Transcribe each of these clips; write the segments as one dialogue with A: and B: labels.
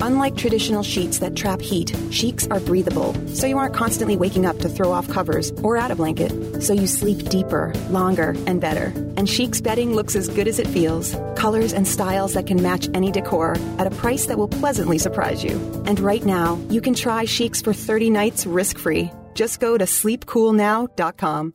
A: Unlike traditional sheets that trap heat, Sheex are breathable, so you aren't constantly waking up to throw off covers or add a blanket, so you sleep deeper, longer, and better. And Sheex bedding looks as good as it feels. Colors and styles that can match any decor at a price that will pleasantly surprise you. And right now, you can try Sheex for 30 nights risk-free. Just go to sleepcoolnow.com.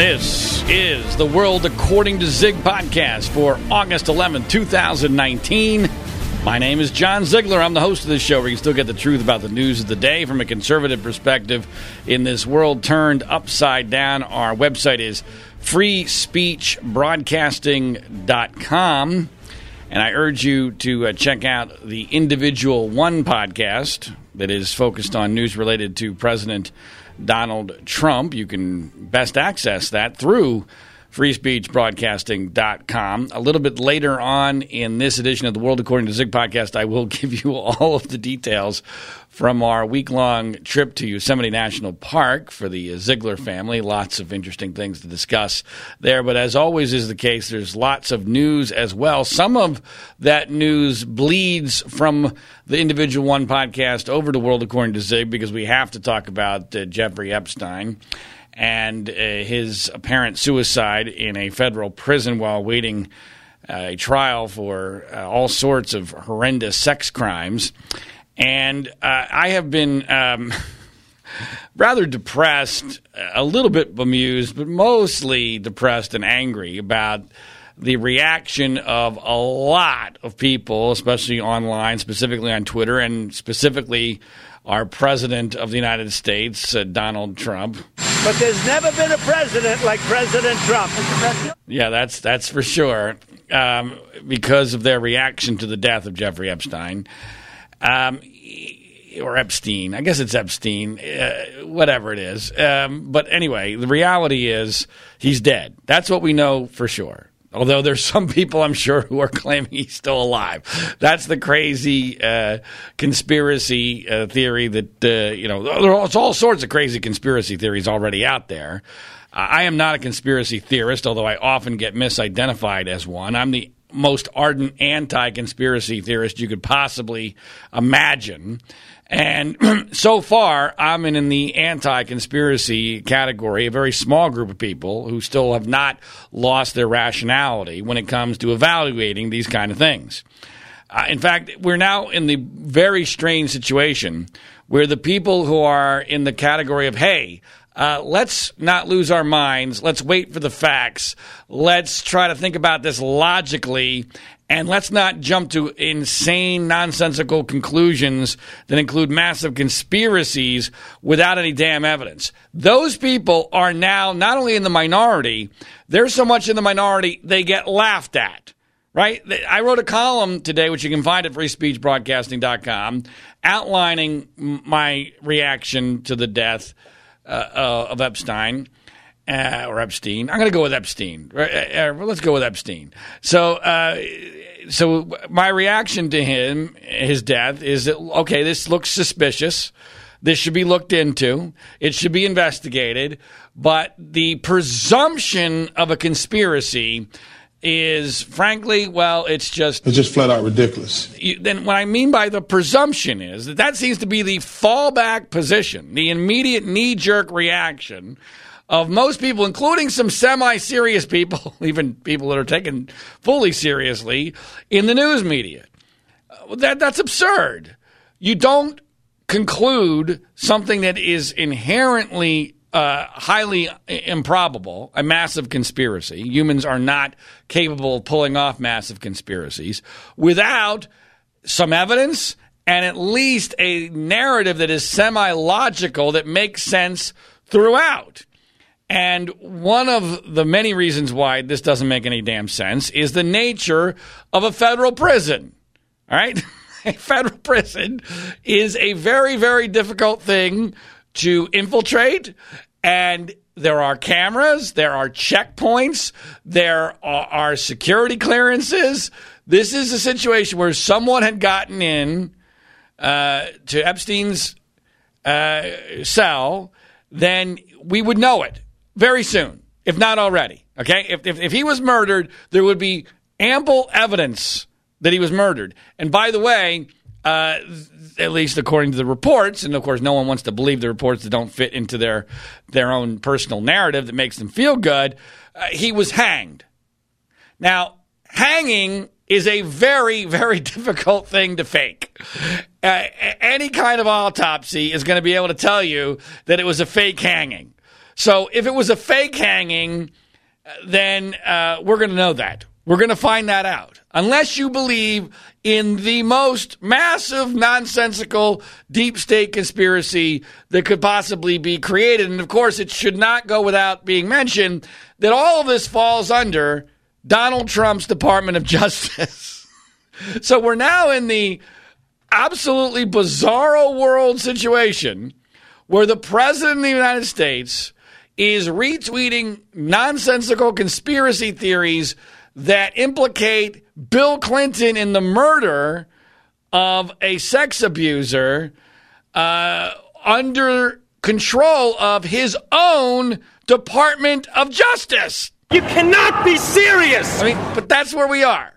B: This is the World According to Zig podcast for August 11, 2019. My name is John Ziegler. I'm the host of this show where you can still get the truth about the news of the day from a conservative perspective in this world turned upside down. Our website is freespeechbroadcasting.com. And I urge you to uh, check out the Individual One podcast that is focused on news related to President Donald Trump. You can best access that through freespeechbroadcasting.com. A little bit later on in this edition of the World According to Zig podcast, I will give you all of the details from our week long trip to Yosemite National Park for the Ziegler family. Lots of interesting things to discuss there. But as always is the case, there's lots of news as well. Some of that news bleeds from the Individual One podcast over to World According to Zig because we have to talk about uh, Jeffrey Epstein and uh, his apparent suicide in a federal prison while waiting uh, a trial for uh, all sorts of horrendous sex crimes. And uh, I have been um, rather depressed, a little bit bemused, but mostly depressed and angry about the reaction of a lot of people, especially online, specifically on Twitter, and specifically our president of the United States, uh, Donald Trump.
C: But there's never been a president like President Trump.
B: Yeah, that's that's for sure. Um, because of their reaction to the death of Jeffrey Epstein, um, or Epstein. I guess it's Epstein. Uh, whatever it is. Um, but anyway, the reality is he's dead. That's what we know for sure. Although there's some people I'm sure who are claiming he's still alive. That's the crazy uh, conspiracy uh, theory that uh, you know. There's all sorts of crazy conspiracy theories already out there. I am not a conspiracy theorist, although I often get misidentified as one. I'm the most ardent anti-conspiracy theorist you could possibly imagine. And so far, I'm in, in the anti conspiracy category, a very small group of people who still have not lost their rationality when it comes to evaluating these kind of things. Uh, in fact, we're now in the very strange situation where the people who are in the category of, hey, uh, let's not lose our minds. Let's wait for the facts. Let's try to think about this logically. And let's not jump to insane, nonsensical conclusions that include massive conspiracies without any damn evidence. Those people are now not only in the minority, they're so much in the minority, they get laughed at right? I wrote a column today, which you can find at freespeechbroadcasting.com, outlining my reaction to the death uh, uh, of Epstein. Uh, or Epstein. I'm going to go with Epstein. Uh, uh, let's go with Epstein. So, uh, so my reaction to him, his death, is that okay? This looks suspicious. This should be looked into. It should be investigated. But the presumption of a conspiracy is frankly, well, it's just
D: it's just flat out ridiculous.
B: You, then what I mean by the presumption is that that seems to be the fallback position, the immediate knee jerk reaction of most people, including some semi-serious people, even people that are taken fully seriously in the news media. Uh, that that's absurd. You don't conclude something that is inherently uh, highly improbable, a massive conspiracy. Humans are not capable of pulling off massive conspiracies without some evidence and at least a narrative that is semi logical that makes sense throughout. And one of the many reasons why this doesn't make any damn sense is the nature of a federal prison. All right? a federal prison is a very, very difficult thing to infiltrate. And there are cameras, there are checkpoints, there are, security clearances. This is a situation where someone had gotten in uh, to Epstein's uh, cell, then we would know it very soon, if not already. Okay? If, if, if he was murdered, there would be ample evidence that he was murdered. And by the way, uh, at least according to the reports, and of course, no one wants to believe the reports that don't fit into their their own personal narrative that makes them feel good. Uh, he was hanged. Now, hanging is a very, very difficult thing to fake. Uh, any kind of autopsy is going to be able to tell you that it was a fake hanging. So, if it was a fake hanging, then uh, we're going to know that. We're going to find that out. Unless you believe in the most massive, nonsensical, deep state conspiracy that could possibly be created. And of course, it should not go without being mentioned that all of this falls under Donald Trump's Department of Justice. so we're now in the absolutely bizarro world situation where the President of the United States is retweeting nonsensical conspiracy theories that implicate Bill Clinton in the murder of a sex abuser uh, under control of his own Department of Justice.
C: You cannot be serious.
B: I mean, but that's where we are.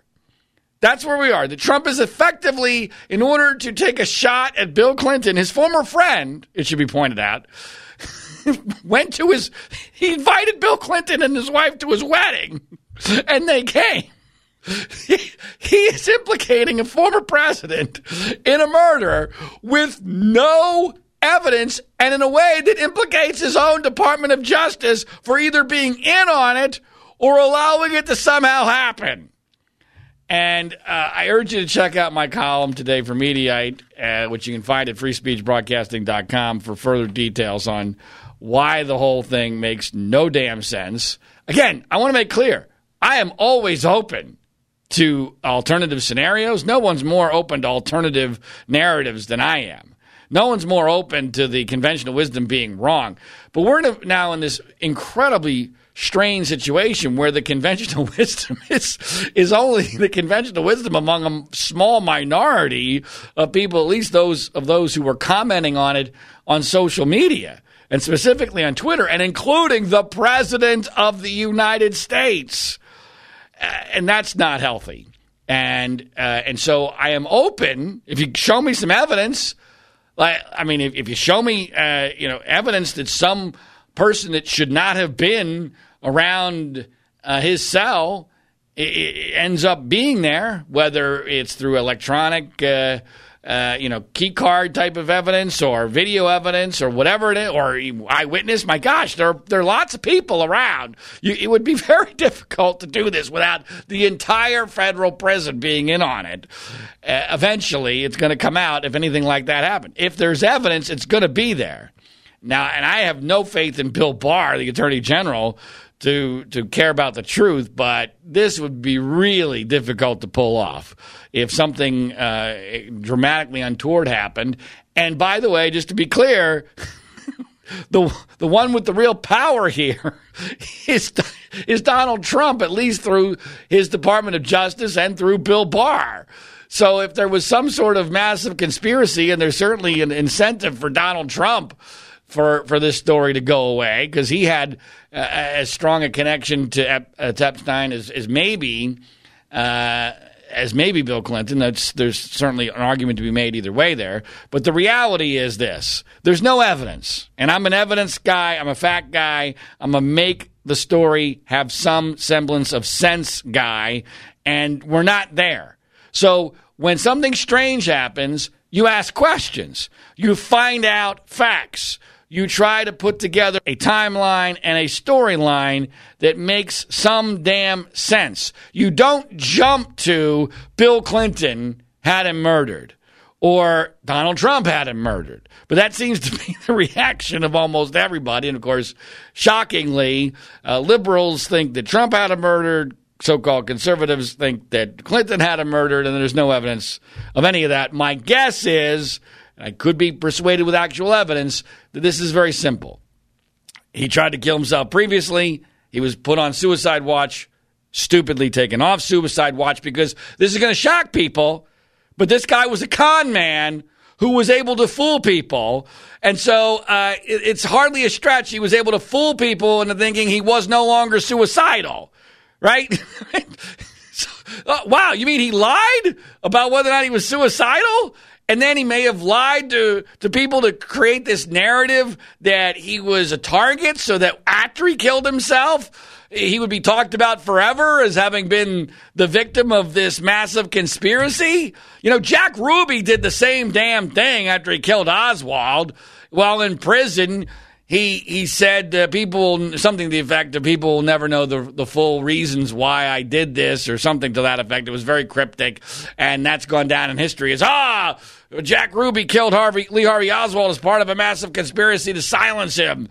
B: That's where we are. That Trump is effectively, in order to take a shot at Bill Clinton, his former friend, it should be pointed out, went to his, he invited Bill Clinton and his wife to his wedding and they came. He, he is implicating a former president in a murder with no evidence and in a way that implicates his own Department of Justice for either being in on it or allowing it to somehow happen. And uh, I urge you to check out my column today for Mediaite, uh, which you can find at freespeechbroadcasting.com for further details on why the whole thing makes no damn sense. Again, I want to make clear I am always open to alternative scenarios. No one's more open to alternative narratives than I am. No one's more open to the conventional wisdom being wrong. But we're now in this incredibly strange situation where the conventional wisdom is is only the conventional wisdom among a small minority of people, at least those of those who were commenting on it on social media and specifically on Twitter, and including the president of the United States. Uh, and that's not healthy. And uh, and so I am open. If you show me some evidence, like I mean, if, if you show me uh, you know evidence that some person that should not have been around uh, his cell it, it ends up being there, whether it's through electronic uh, you know, key card type of evidence or video evidence or whatever it is, or eyewitness. My gosh, there are, there are lots of people around. You, it would be very difficult to do this without the entire federal prison being in on it. Uh, eventually, it's going to come out if anything like that happened. If there's evidence, it's going to be there. Now, and I have no faith in Bill Barr, the Attorney General, to to care about the truth, but this would be really difficult to pull off if something uh, dramatically untoward happened. And by the way, just to be clear. the the one with the real power here is is Donald Trump, at least through his Department of Justice and through Bill Barr. So if there was some sort of massive conspiracy, and there's certainly an incentive for Donald Trump for for this story to go away because he had uh, as strong a connection to, Ep- uh, to Epstein as, as maybe uh, as maybe Bill Clinton. That's there's certainly an argument to be made either way there. But the reality is this: there's no evidence, and I'm an evidence guy. I'm a fact guy. I'm a make the story have some semblance of sense guy, and we're not there. So when something strange happens, you ask questions. You find out facts you try to put together a timeline and a storyline that makes some damn sense. You don't jump to Bill Clinton had him murdered or Donald Trump had him murdered. But that seems to be the reaction of almost everybody. And of course, shockingly, uh, liberals think that Trump had him murdered. So called conservatives think that Clinton had him murdered, and there's no evidence of any of that. My guess is I could be persuaded with actual evidence that this is very simple. He tried to kill himself previously. He was put on suicide watch, stupidly taken off suicide watch because this is going to shock people. But this guy was a con man who was able to fool people. And so uh, it, it's hardly a stretch. He was able to fool people into thinking he was no longer suicidal, right? so, uh, wow, you mean he lied about whether or not he was suicidal? And then he may have lied to, to people to create this narrative that he was a target so that after he killed himself, he would be talked about forever as having been the victim of this massive conspiracy. You know, Jack Ruby did the same damn thing after he killed Oswald while in prison he he said uh, people something to the effect of people will never know the the full reasons why I did this or something to that effect. It was very cryptic, and that's gone down in history as ah Jack Ruby killed Harvey Lee Harvey Oswald as part of a massive conspiracy to silence him.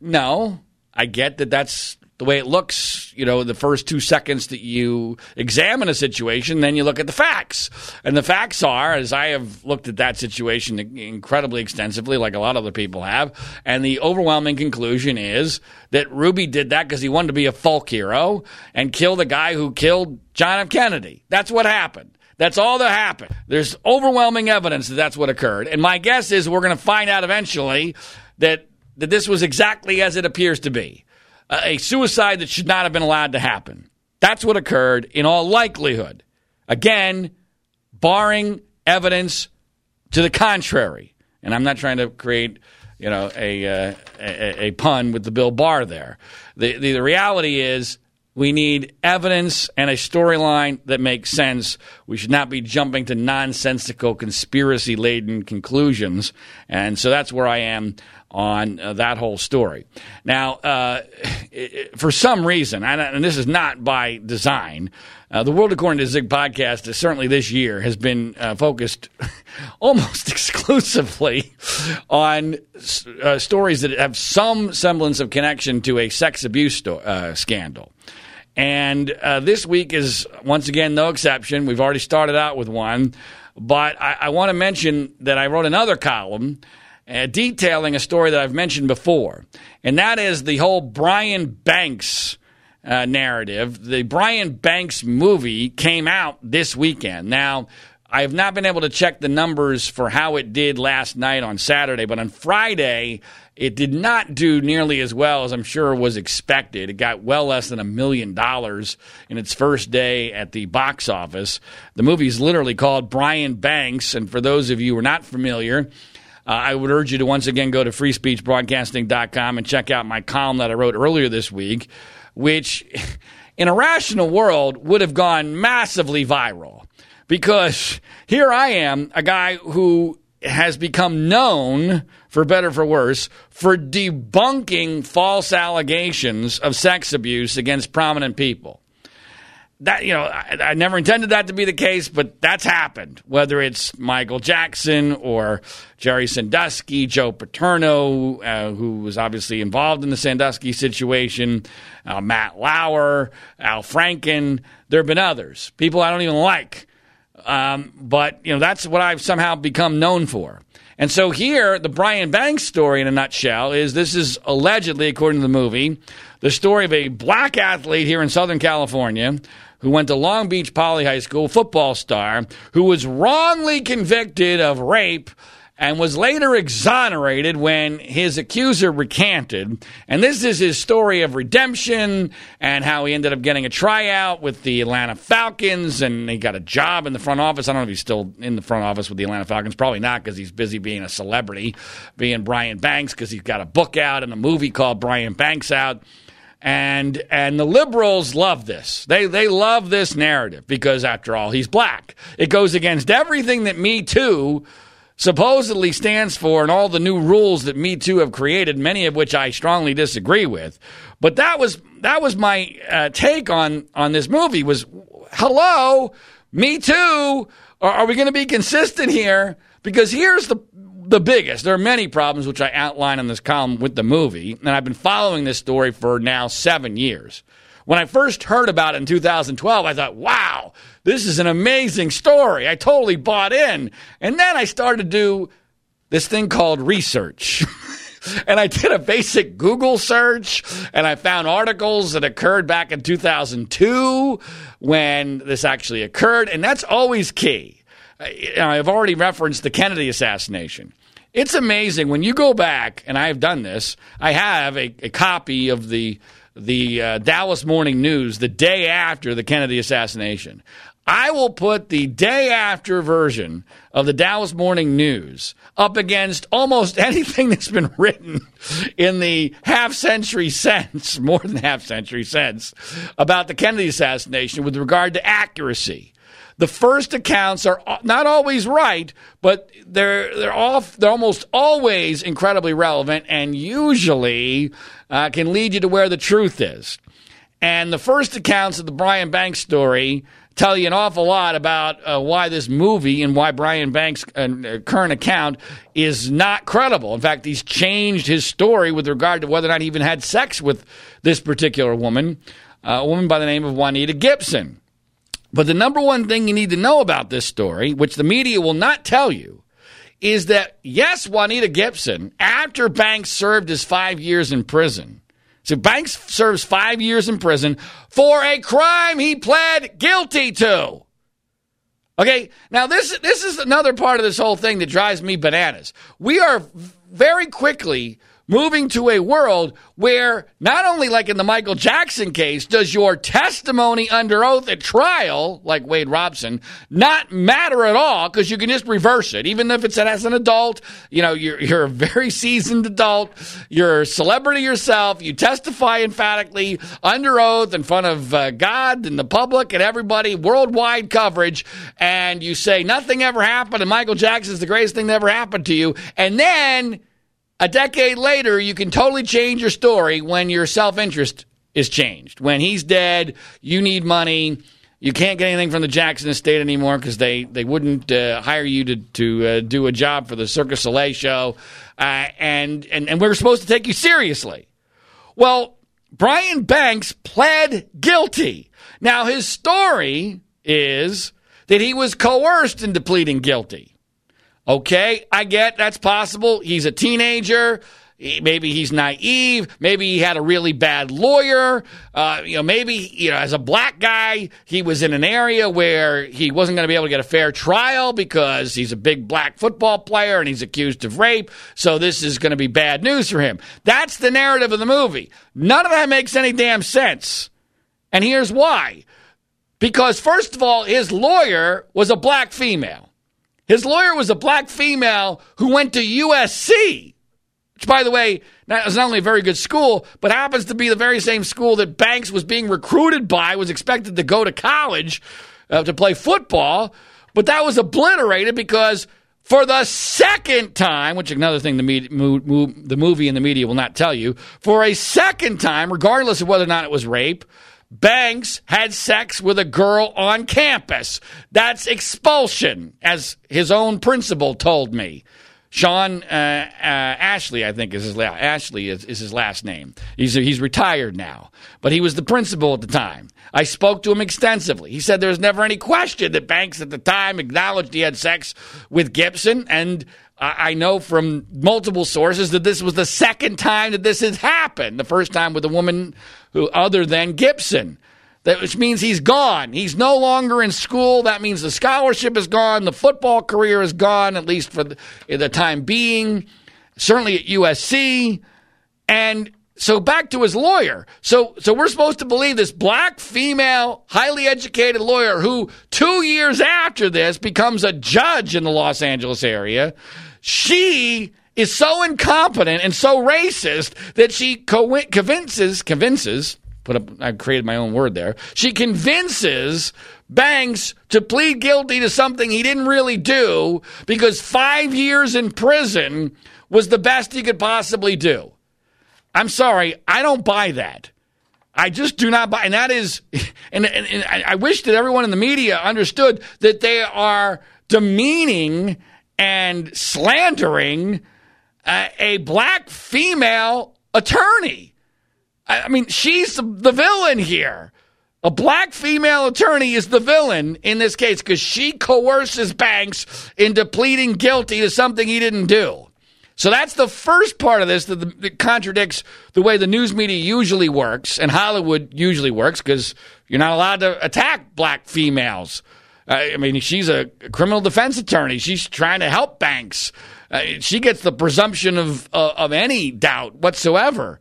B: No, I get that that's the way it looks, you know, the first two seconds that you examine a situation, then you look at the facts. And the facts are, as I have looked at that situation incredibly extensively, like a lot of other people have, and the overwhelming conclusion is that Ruby did that because he wanted to be a folk hero and kill the guy who killed John F. Kennedy. That's what happened. That's all that happened. There's overwhelming evidence that that's what occurred. And my guess is we're going to find out eventually that, that this was exactly as it appears to be a suicide that should not have been allowed to happen. That's what occurred in all likelihood. Again, barring evidence to the contrary. And I'm not trying to create, you know, a, uh, a, a, pun with the Bill Barr there. The, the, the reality is we need evidence and a storyline that makes sense. We should not be jumping to nonsensical, conspiracy laden conclusions. And so that's where I am on uh, that whole story. Now, uh, for some reason, and, this is not by design, uh, the World According to Zig podcast, is certainly this year, has been uh, focused almost exclusively on uh, stories that have some semblance of connection to a sex abuse sto- uh, scandal. And this week is once again no exception. We've already started out with one, but I, I want to mention that I wrote another column uh, detailing a story that I've mentioned before, and that is the whole Brian Banks uh, narrative. The Brian Banks movie came out this weekend. Now, I have not been able to check the numbers for how it did last night on Saturday, but on Friday, it did not do nearly as well as I'm sure was expected. It got well less than a million dollars in its first day at the box office. The movie is literally called Brian Banks, and for those of you who are not familiar, uh, I would urge you to once again go to freespeechbroadcasting.com and check out my column that I wrote earlier this week, which in a rational world would have gone massively viral. Because here I am, a guy who has become known, for better for worse, for debunking false allegations of sex abuse against prominent people that you know I, I, never intended that to be the case, but that's happened. Whether it's Michael Jackson or Jerry Sandusky, Joe Paterno, uh, who was obviously involved in the Sandusky situation, uh, Matt Lauer, Al Franken. There have been others, people I don't even like, um, but you know that's what I've somehow become known for. And so here, the Brian Banks story in a nutshell is this is allegedly, according to the movie, the story of a black athlete here in Southern California who went to Long Beach Poly High School, football star, who was wrongly convicted of rape and was later exonerated when his accuser recanted. And this is his story of redemption and how he ended up getting a tryout with the Atlanta Falcons and he got a job in the front office. I don't know if he's still in the front office with the Atlanta Falcons. Probably not because he's busy being a celebrity, being Brian Banks because he's got a book out and a movie called Brian Banks out and and the liberals love this. They they love this narrative because after all, he's black. It goes against everything that Me Too supposedly stands for and all the new rules that Me Too have created, many of which I strongly disagree with. But that was that was my uh, take on on this movie was hello, Me Too. Are, are we going to be consistent here? Because here's the the biggest. There are many problems which I outline in this column with the movie, and I've been following this story for now seven years. When I first heard about it in 2012, I thought, wow, this is an amazing story. I totally bought in. And then I started to do this thing called research. and I did a basic Google search and I found articles that occurred back in 2002 when this actually occurred. And that's always key. I've already referenced the Kennedy assassination. It's amazing when you go back, and I've done this, I have a, a copy of the the uh, Dallas Morning News the day after the Kennedy assassination. I will put the day after version of the Dallas Morning News up against almost anything that's been written in the half century since, more than half century since, about the Kennedy assassination with regard to accuracy. The first accounts are not always right, but they're they're off. They're almost always incredibly relevant, and usually uh, can lead you to where the truth is. And the first accounts of the Brian Banks story tell you an awful lot about uh, why this movie and why Brian Banks' uh, current account is not credible. In fact, he's changed his story with regard to whether or not he even had sex with this particular woman, uh, a woman by the name of Wanetta Gibson. But the number one thing you need to know about this story, which the media will not tell you, is that yes, Wanetta Gibson, after Banks served his five years in prison, so Banks serves five years in prison for a crime he pled guilty to. Okay, now this this is another part of this whole thing that drives me bananas. We are very quickly moving to a world where not only like in the Michael Jackson case does your testimony under oath at trial, like Wade Robson, not matter at all because you can just reverse it. Even if it's as an adult, you know, you're, you're a very seasoned adult, you're a celebrity yourself, you testify emphatically under oath in front of uh, God and the public and everybody, worldwide coverage, and you say nothing ever happened and Michael Jackson's the greatest thing that ever happened to you. And then a decade later, you can totally change your story when your self interest is changed. When he's dead, you need money. You can't get anything from the Jackson estate anymore because they, they wouldn't uh, hire you to, to uh, do a job for the Cirque du Soleil show. Uh, and, and, and we're supposed to take you seriously. Well, Brian Banks pled guilty. Now, his story is that he was coerced into pleading guilty. Okay, I get that's possible. He's a teenager. Maybe he's naive. Maybe he had a really bad lawyer. Uh, you know, maybe you know, as a black guy, he was in an area where he wasn't going to be able to get a fair trial because he's a big black football player and he's accused of rape. So this is going to be bad news for him. That's the narrative of the movie. None of that makes any damn sense. And here's why. Because first of all, his lawyer was a black female. His lawyer was a black female who went to USC, which, by the way, is not only a very good school, but happens to be the very same school that Banks was being recruited by, was expected to go to college uh, to play football. But that was obliterated because for the second time, which another thing the, media, the movie and the media will not tell you, for a second time, regardless of whether or not it was rape, Banks had sex with a girl on campus. That's expulsion, as his own principal told me. Sean uh, uh, Ashley, I think is his last. Ashley is, is, his last name. He's he's retired now, but he was the principal at the time. I spoke to him extensively. He said there was never any question that Banks at the time acknowledged he had sex with Gibson, and I know from multiple sources that this was the second time that this has happened. The first time with a woman who other than Gibson. That, which means he's gone. He's no longer in school. That means the scholarship is gone. The football career is gone, at least for the, the time being. Certainly at USC. And so back to his lawyer. So so we're supposed to believe this black female, highly educated lawyer who 2 years after this becomes a judge in the Los Angeles area she is so incompetent and so racist that she co- convinces convinces put up, I created my own word there. She convinces Banks to plead guilty to something he didn't really do because five years in prison was the best he could possibly do. I'm sorry, I don't buy that. I just do not buy, and that is, and, and, and I wish that everyone in the media understood that they are demeaning and slandering uh, a black female attorney. I, I mean, she's the, the villain here. A black female attorney is the villain in this case because she coerces Banks into pleading guilty to something he didn't do. So that's the first part of this that, that contradicts the way the news media usually works and Hollywood usually works because you're not allowed to attack black females. I mean, she's a criminal defense attorney. She's trying to help Banks. Uh, she gets the presumption of uh, of any doubt whatsoever.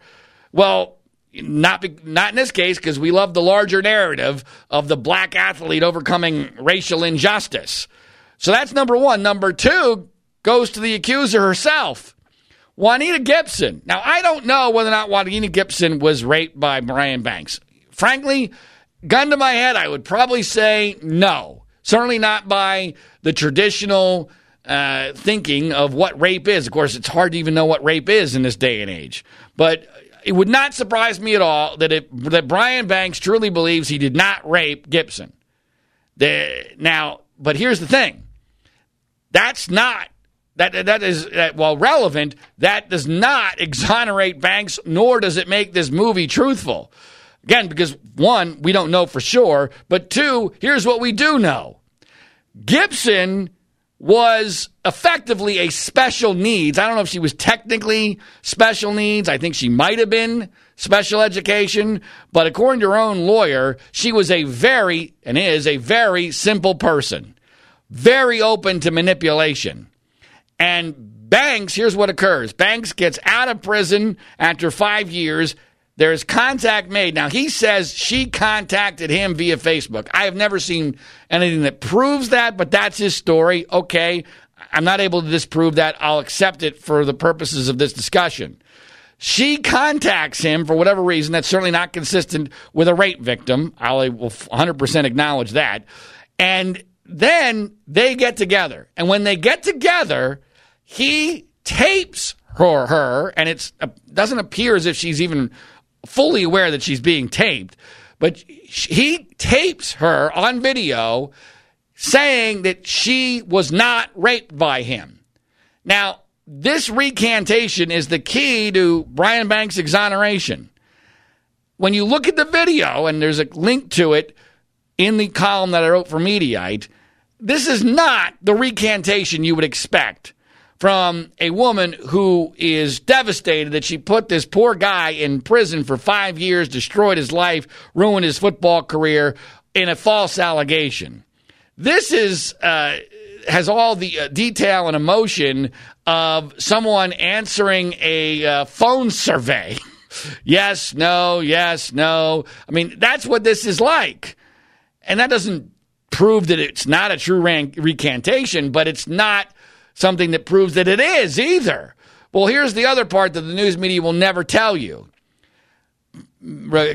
B: Well, not not in this case because we love the larger narrative of the black athlete overcoming racial injustice. So that's number one. Number two goes to the accuser herself, Wanetta Gibson. Now I don't know whether or not Wanetta Gibson was raped by Brian Banks. Frankly, gun to my head, I would probably say no. Certainly not by the traditional uh, thinking of what rape is. Of course, it's hard to even know what rape is in this day and age. But it would not surprise me at all that it, that Brian Banks truly believes he did not rape Gibson. The, now, but here's the thing: that's not that that is that while relevant, that does not exonerate Banks, nor does it make this movie truthful. Again, because one, we don't know for sure, but two, here's what we do know: Gibson was effectively a special needs. I don't know if she was technically special needs. I think she might have been special education, but according to her own lawyer, she was a very and is a very simple person, very open to manipulation. And Banks, here's what occurs. Banks gets out of prison after 5 years there's contact made. Now, he says she contacted him via Facebook. I have never seen anything that proves that, but that's his story. Okay. I'm not able to disprove that. I'll accept it for the purposes of this discussion. She contacts him for whatever reason. That's certainly not consistent with a rape victim. I will 100% acknowledge that. And then they get together. And when they get together, he tapes her, her and it uh, doesn't appear as if she's even fully aware that she's being taped, but he tapes her on video saying that she was not raped by him. Now, this recantation is the key to Brian Banks' exoneration. When you look at the video, and there's a link to it in the column that I wrote for Mediaite, this is not the recantation you would expect from a woman who is devastated that she put this poor guy in prison for five years, destroyed his life, ruined his football career in a false allegation. This is uh, has all the uh, detail and emotion of someone answering a uh, phone survey. yes, no, yes, no. I mean, that's what this is like, and that doesn't prove that it's not a true recantation, but it's not something that proves that it is either. Well, here's the other part that the news media will never tell you.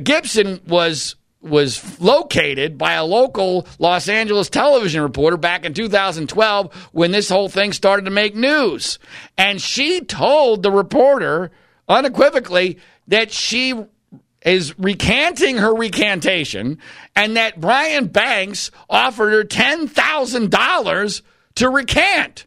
B: Gibson was was located by a local Los Angeles television reporter back in 2012 when this whole thing started to make news. And she told the reporter unequivocally that she is recanting her recantation and that Brian Banks offered her $10,000 to recant.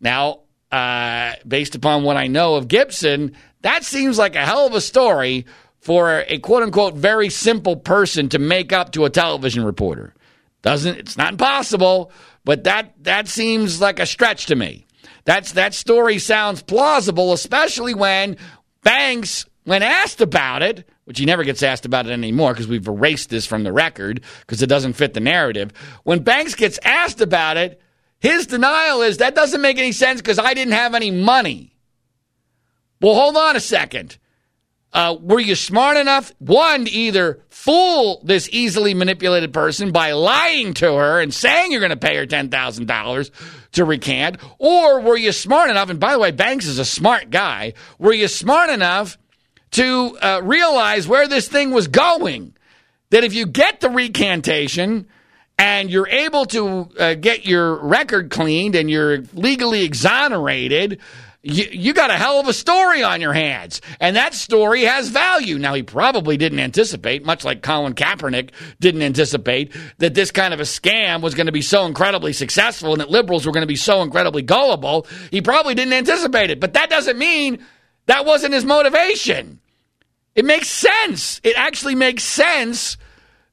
B: Now, uh, based upon what I know of Gibson, that seems like a hell of a story for a quote unquote very simple person to make up to a television reporter. Doesn't it's not impossible, but that that seems like a stretch to me. That's that story sounds plausible, especially when Banks, when asked about it, which he never gets asked about it anymore because we've erased this from the record because it doesn't fit the narrative. When Banks gets asked about it, his denial is that doesn't make any sense because I didn't have any money. Well, hold on a second. Uh, were you smart enough, one, to either fool this easily manipulated person by lying to her and saying you're going to pay her $10,000 to recant, or were you smart enough, and by the way, Banks is a smart guy, were you smart enough to uh, realize where this thing was going. That if you get the recantation and you're able to uh, get your record cleaned and you're legally exonerated, you, you got a hell of a story on your hands. And that story has value. Now, he probably didn't anticipate, much like Colin Kaepernick didn't anticipate, that this kind of a scam was going to be so incredibly successful and that liberals were going to be so incredibly gullible. He probably didn't anticipate it. But that doesn't mean that wasn't his motivation. It makes sense. It actually makes sense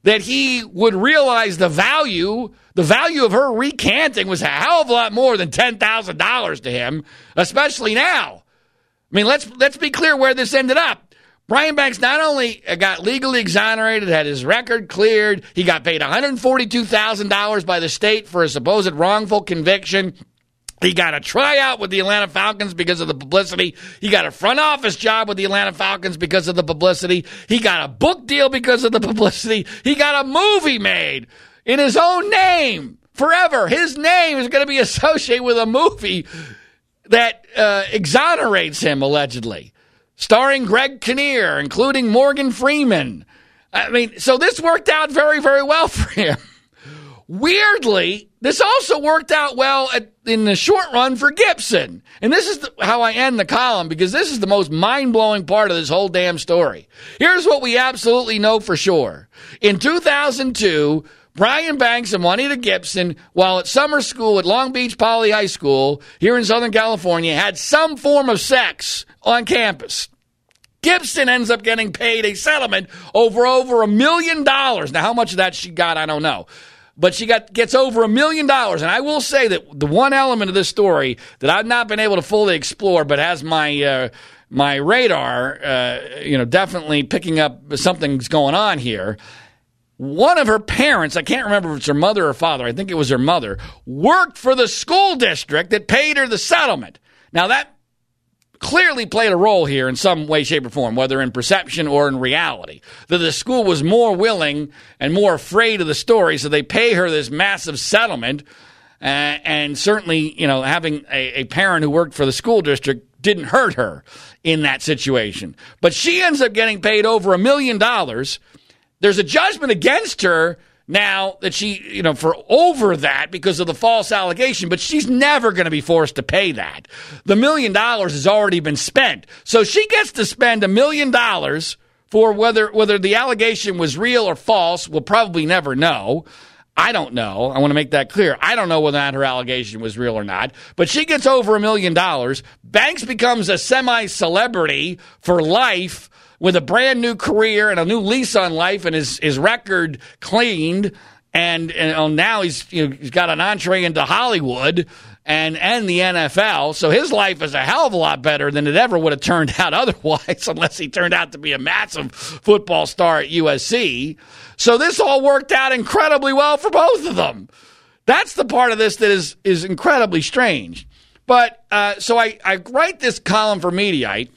B: that he would realize the value, the value of her recanting was a hell of a lot more than $10,000 to him, especially now. I mean, let's let's be clear where this ended up. Brian Banks not only got legally exonerated, had his record cleared, he got paid $142,000 by the state for a supposed wrongful conviction. He got a tryout with the Atlanta Falcons because of the publicity. He got a front office job with the Atlanta Falcons because of the publicity. He got a book deal because of the publicity. He got a movie made in his own name forever. His name is going to be associated with a movie that uh, exonerates him, allegedly, starring Greg Kinnear, including Morgan Freeman. I mean, so this worked out very, very well for him. Weirdly, this also worked out well at, in the short run for Gibson. And this is the, how I end the column because this is the most mind blowing part of this whole damn story. Here's what we absolutely know for sure. In 2002, Brian Banks and Wanetta Gibson, while at summer school at Long Beach Poly High School here in Southern California, had some form of sex on campus. Gibson ends up getting paid a settlement over over a million dollars. Now, how much of that she got, I don't know but she got gets over a million dollars. And I will say that the one element of this story that I've not been able to fully explore, but has my uh, my radar, uh, you know, definitely picking up something's going on here. One of her parents, I can't remember if it's her mother or father, I think it was her mother, worked for the school district that paid her the settlement. Now that clearly played a role here in some way, shape, or form, whether in perception or in reality. That the school was more willing and more afraid of the story, so they pay her this massive settlement. Uh, and certainly, you know, having a, a parent who worked for the school district didn't hurt her in that situation. But she ends up getting paid over a million dollars. There's a judgment against her now that she, you know, for over that because of the false allegation, but she's never going to be forced to pay that. The million dollars has already been spent. So she gets to spend a million dollars for whether whether the allegation was real or false, we'll probably never know. I don't know. I want to make that clear. I don't know whether or not her allegation was real or not, but she gets over a million dollars. Banks becomes a semi celebrity for life with a brand new career and a new lease on life and his, his record cleaned. And, and oh, now he's, you know, he's got an entree into Hollywood and, and the NFL. So his life is a hell of a lot better than it ever would have turned out otherwise, unless he turned out to be a massive football star at USC. So this all worked out incredibly well for both of them. That's the part of this that is, is incredibly strange. But uh, so I, I write this column for Mediaite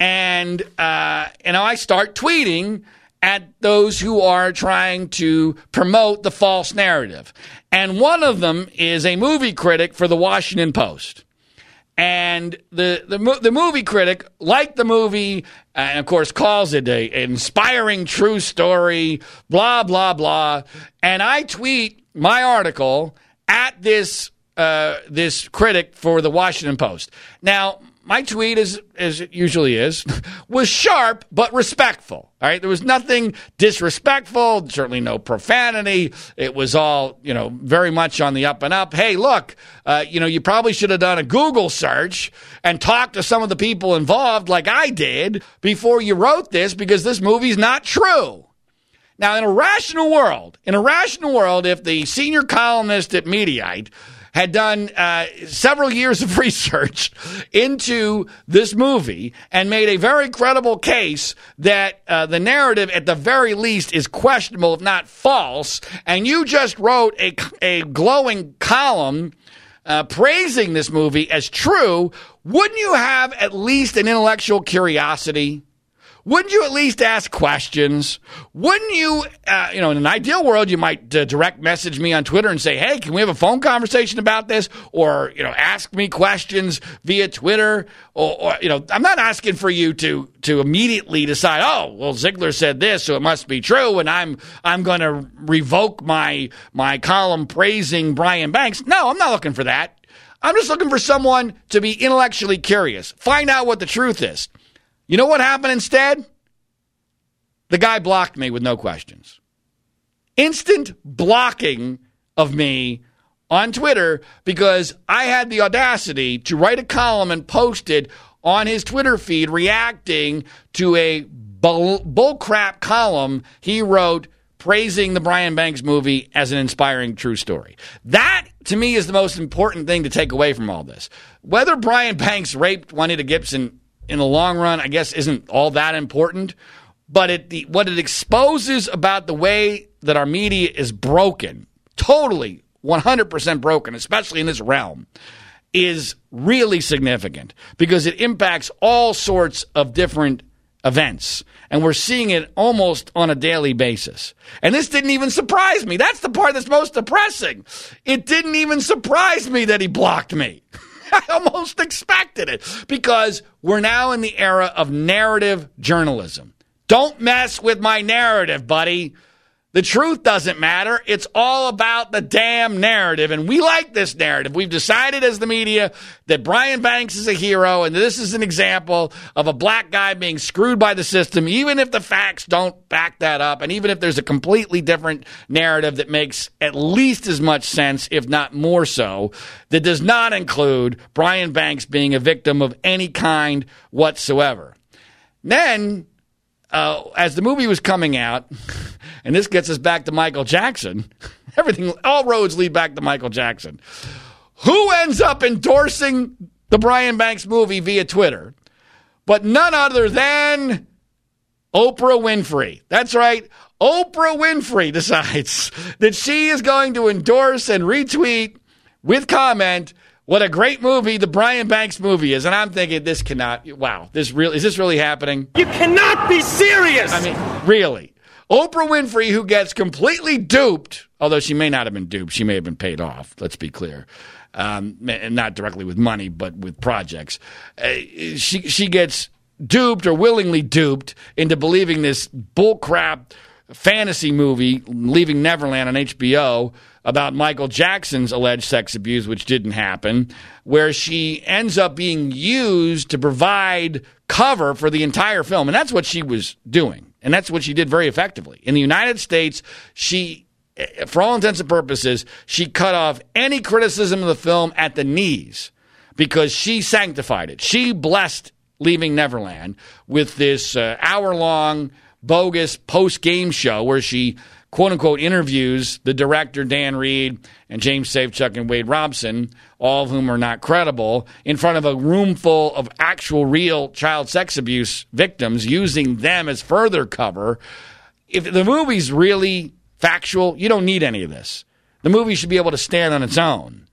B: and uh, know I start tweeting at those who are trying to promote the false narrative. And one of them is a movie critic for the Washington Post. And the, the, the movie critic liked the movie and, of course, calls it a, an inspiring true story, blah, blah, blah. And I tweet my article at this, uh, this critic for the Washington Post. Now, my tweet, as as it usually is, was sharp but respectful. All right, there was nothing disrespectful. Certainly no profanity. It was all you know, very much on the up and up. Hey, look, uh, you know, you probably should have done a Google search and talked to some of the people involved, like I did, before you wrote this, because this movie's not true. Now, in a rational world, in a rational world, if the senior columnist at Mediaite had done uh, several years of research into this movie and made a very credible case that uh, the narrative, at the very least, is questionable, if not false. And you just wrote a, a glowing column uh, praising this movie as true. Wouldn't you have at least an intellectual curiosity? Wouldn't you at least ask questions? Wouldn't you, uh, you know, in an ideal world, you might uh, direct message me on Twitter and say, hey, can we have a phone conversation about this? Or, you know, ask me questions via Twitter. Or, or you know, I'm not asking for you to, to immediately decide, oh, well, Ziegler said this, so it must be true, and I'm, I'm going to revoke my, my column praising Brian Banks. No, I'm not looking for that. I'm just looking for someone to be intellectually curious, find out what the truth is. You know what happened instead? The guy blocked me with no questions. Instant blocking of me on Twitter because I had the audacity to write a column and post it on his Twitter feed reacting to a bull, bullcrap column he wrote praising the Brian Banks movie as an inspiring true story. That, to me, is the most important thing to take away from all this. Whether Brian Banks raped Wanetta Gibson in the long run, I guess, isn't all that important. But it, the, what it exposes about the way that our media is broken, totally 100% broken, especially in this realm, is really significant because it impacts all sorts of different events. And we're seeing it almost on a daily basis. And this didn't even surprise me. That's the part that's most depressing. It didn't even surprise me that he blocked me. I almost expected it because we're now in the era of narrative journalism. Don't mess with my narrative, buddy. The truth doesn't matter. It's all about the damn narrative. And we like this narrative. We've decided as the media that Brian Banks is a hero, and this is an example of a black guy being screwed by the system, even if the facts don't back that up, and even if there's a completely different narrative that makes at least as much sense, if not more so, that does not include Brian Banks being a victim of any kind whatsoever. Then uh, as the movie was coming out, and this gets us back to Michael Jackson. Everything, all roads lead back to Michael Jackson. Who ends up endorsing the Brian Banks movie via Twitter? But none other than Oprah Winfrey. That's right. Oprah Winfrey decides that she is going to endorse and retweet with comment what a great movie the Brian Banks movie is. And I'm thinking, this cannot, wow, this real, is this really happening?
C: You cannot be serious.
B: I mean, really. Oprah Winfrey, who gets completely duped, although she may not have been duped, she may have been paid off, let's be clear. Um, not directly with money, but with projects. Uh, she, she gets duped or willingly duped into believing this bullcrap fantasy movie, Leaving Neverland on HBO, about Michael Jackson's alleged sex abuse, which didn't happen, where she ends up being used to provide cover for the entire film. And that's what she was doing. And that's what she did very effectively. In the United States, she, for all intents and purposes, she cut off any criticism of the film at the knees because she sanctified it. She blessed Leaving Neverland with this uh, hour long bogus post game show where she quote unquote interviews the director Dan Reed and James Safechuck and Wade Robson, all of whom are not credible, in front of a room full of actual real child sex abuse victims, using them as further cover. If the movie's really factual, you don't need any of this. The movie should be able to stand on its own.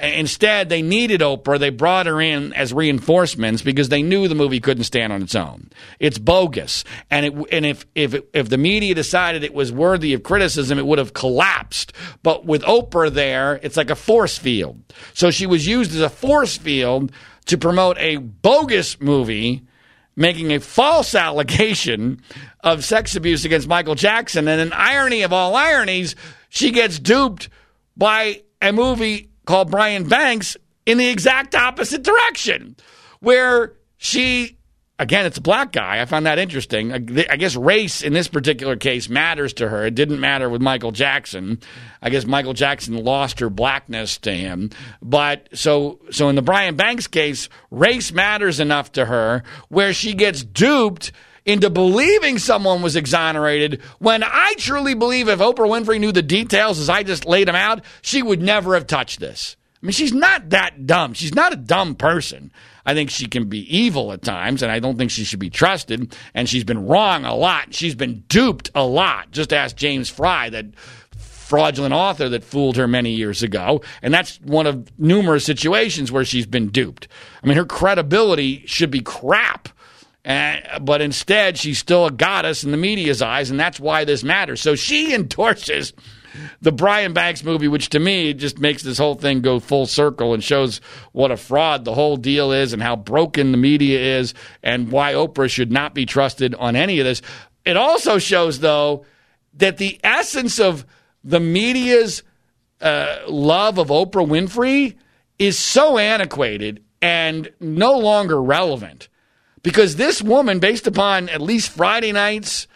B: Instead, they needed Oprah. They brought her in as reinforcements because they knew the movie couldn't stand on its own. It's bogus, and it, and if if if the media decided it was worthy of criticism, it would have collapsed. But with Oprah there, it's like a force field. So she was used as a force field to promote a bogus movie, making a false allegation of sex abuse against Michael Jackson. And an irony of all ironies, she gets duped by a movie called Brian Banks in the exact opposite direction, where she, again, it's a black guy. I found that interesting. I guess race in this particular case matters to her. It didn't matter with Michael Jackson. I guess Michael Jackson lost her blackness to him. But so, so in the Brian Banks case, race matters enough to her where she gets duped into believing someone was exonerated when I truly believe if Oprah Winfrey knew the details as I just laid them out, she would never have touched this. I mean, she's not that dumb. She's not a dumb person. I think she can be evil at times, and I don't think she should be trusted. And she's been wrong a lot. She's been duped a lot. Just ask James Frey, that fraudulent author that fooled her many years ago. And that's one of numerous situations where she's been duped. I mean, her credibility should be crap Uh, but instead, she's still a goddess in the media's eyes, and that's why this matters. So she endorses the Brian Banks movie, which to me just makes this whole thing go full circle and shows what a fraud the whole deal is and how broken the media is and why Oprah should not be trusted on any of this. It also shows, though, that the essence of the media's uh, love of Oprah Winfrey is so antiquated and no longer relevant because this woman, based upon at least Friday night's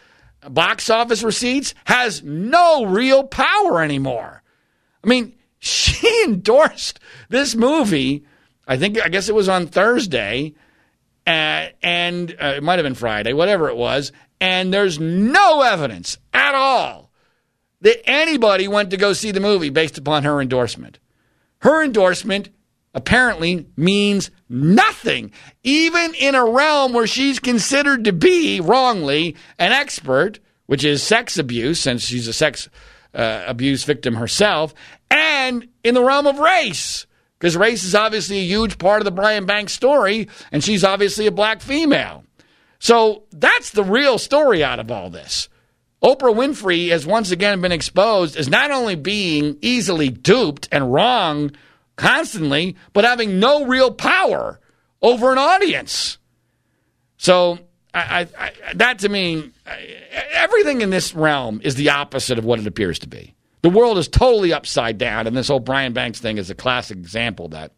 B: box office receipts, has no real power anymore. I mean, she endorsed this movie. I think I guess it was on Thursday, uh, and uh, it might have been Friday, whatever it was. And there's no evidence at all that anybody went to go see the movie based upon her endorsement. Her endorsement apparently means nothing, even in a realm where she's considered to be wrongly an expert, which is sex abuse, since she's a sex uh, abuse victim herself, and in the realm of race. Because race is obviously a huge part of the Brian Banks story, and she's obviously a black female. So that's the real story out of all this. Oprah Winfrey has once again been exposed as not only being easily duped and wrong constantly, but having no real power over an audience. So I, I, I, that to me, everything in this realm is the opposite of what it appears to be. The world is totally upside down, and this whole Brian Banks thing is a classic example of that.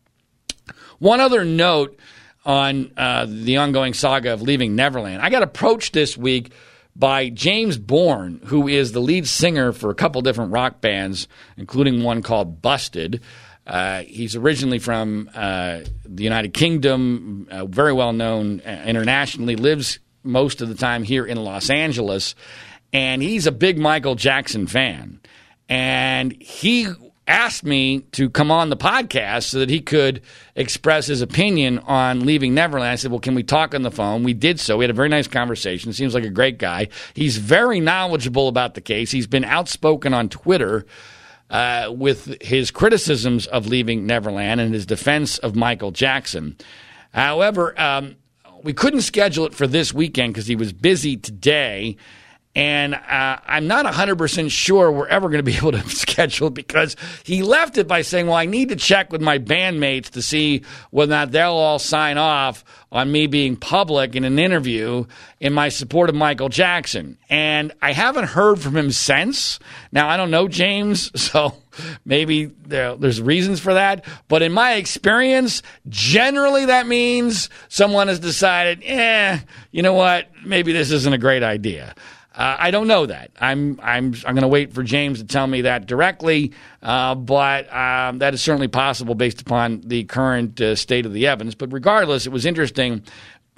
B: One other note on uh, the ongoing saga of leaving Neverland. I got approached this week by James Bourne, who is the lead singer for a couple different rock bands, including one called Busted. Uh, he's originally from uh, the United Kingdom, uh, very well known uh, internationally, lives most of the time here in Los Angeles, and he's a big Michael Jackson fan. And he asked me to come on the podcast so that he could express his opinion on leaving Neverland. I said, Well, can we talk on the phone? We did so. We had a very nice conversation. Seems like a great guy. He's very knowledgeable about the case. He's been outspoken on Twitter uh, with his criticisms of leaving Neverland and his defense of Michael Jackson. However, um, we couldn't schedule it for this weekend because he was busy today. And uh, I'm not 100% sure we're ever going to be able to schedule because he left it by saying, Well, I need to check with my bandmates to see whether or not they'll all sign off on me being public in an interview in my support of Michael Jackson. And I haven't heard from him since. Now, I don't know James, so maybe there, there's reasons for that. But in my experience, generally that means someone has decided, eh, you know what? Maybe this isn't a great idea. Uh, I don't know that. I'm I'm I'm going to wait for James to tell me that directly, uh, but um, that is certainly possible based upon the current uh, state of the evidence. But regardless, it was interesting.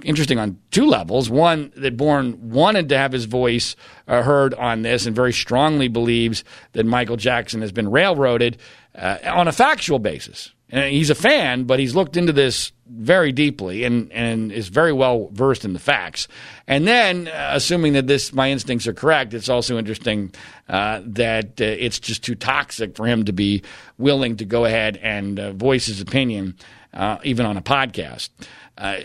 B: Interesting on two levels. One, that Bourne wanted to have his voice uh, heard on this and very strongly believes that Michael Jackson has been railroaded uh, on a factual basis. And he's a fan, but he's looked into this very deeply and, and is very well versed in the facts. And then, uh, assuming that this my instincts are correct, it's also interesting uh, that uh, it's just too toxic for him to be willing to go ahead and uh, voice his opinion, uh, even on a podcast.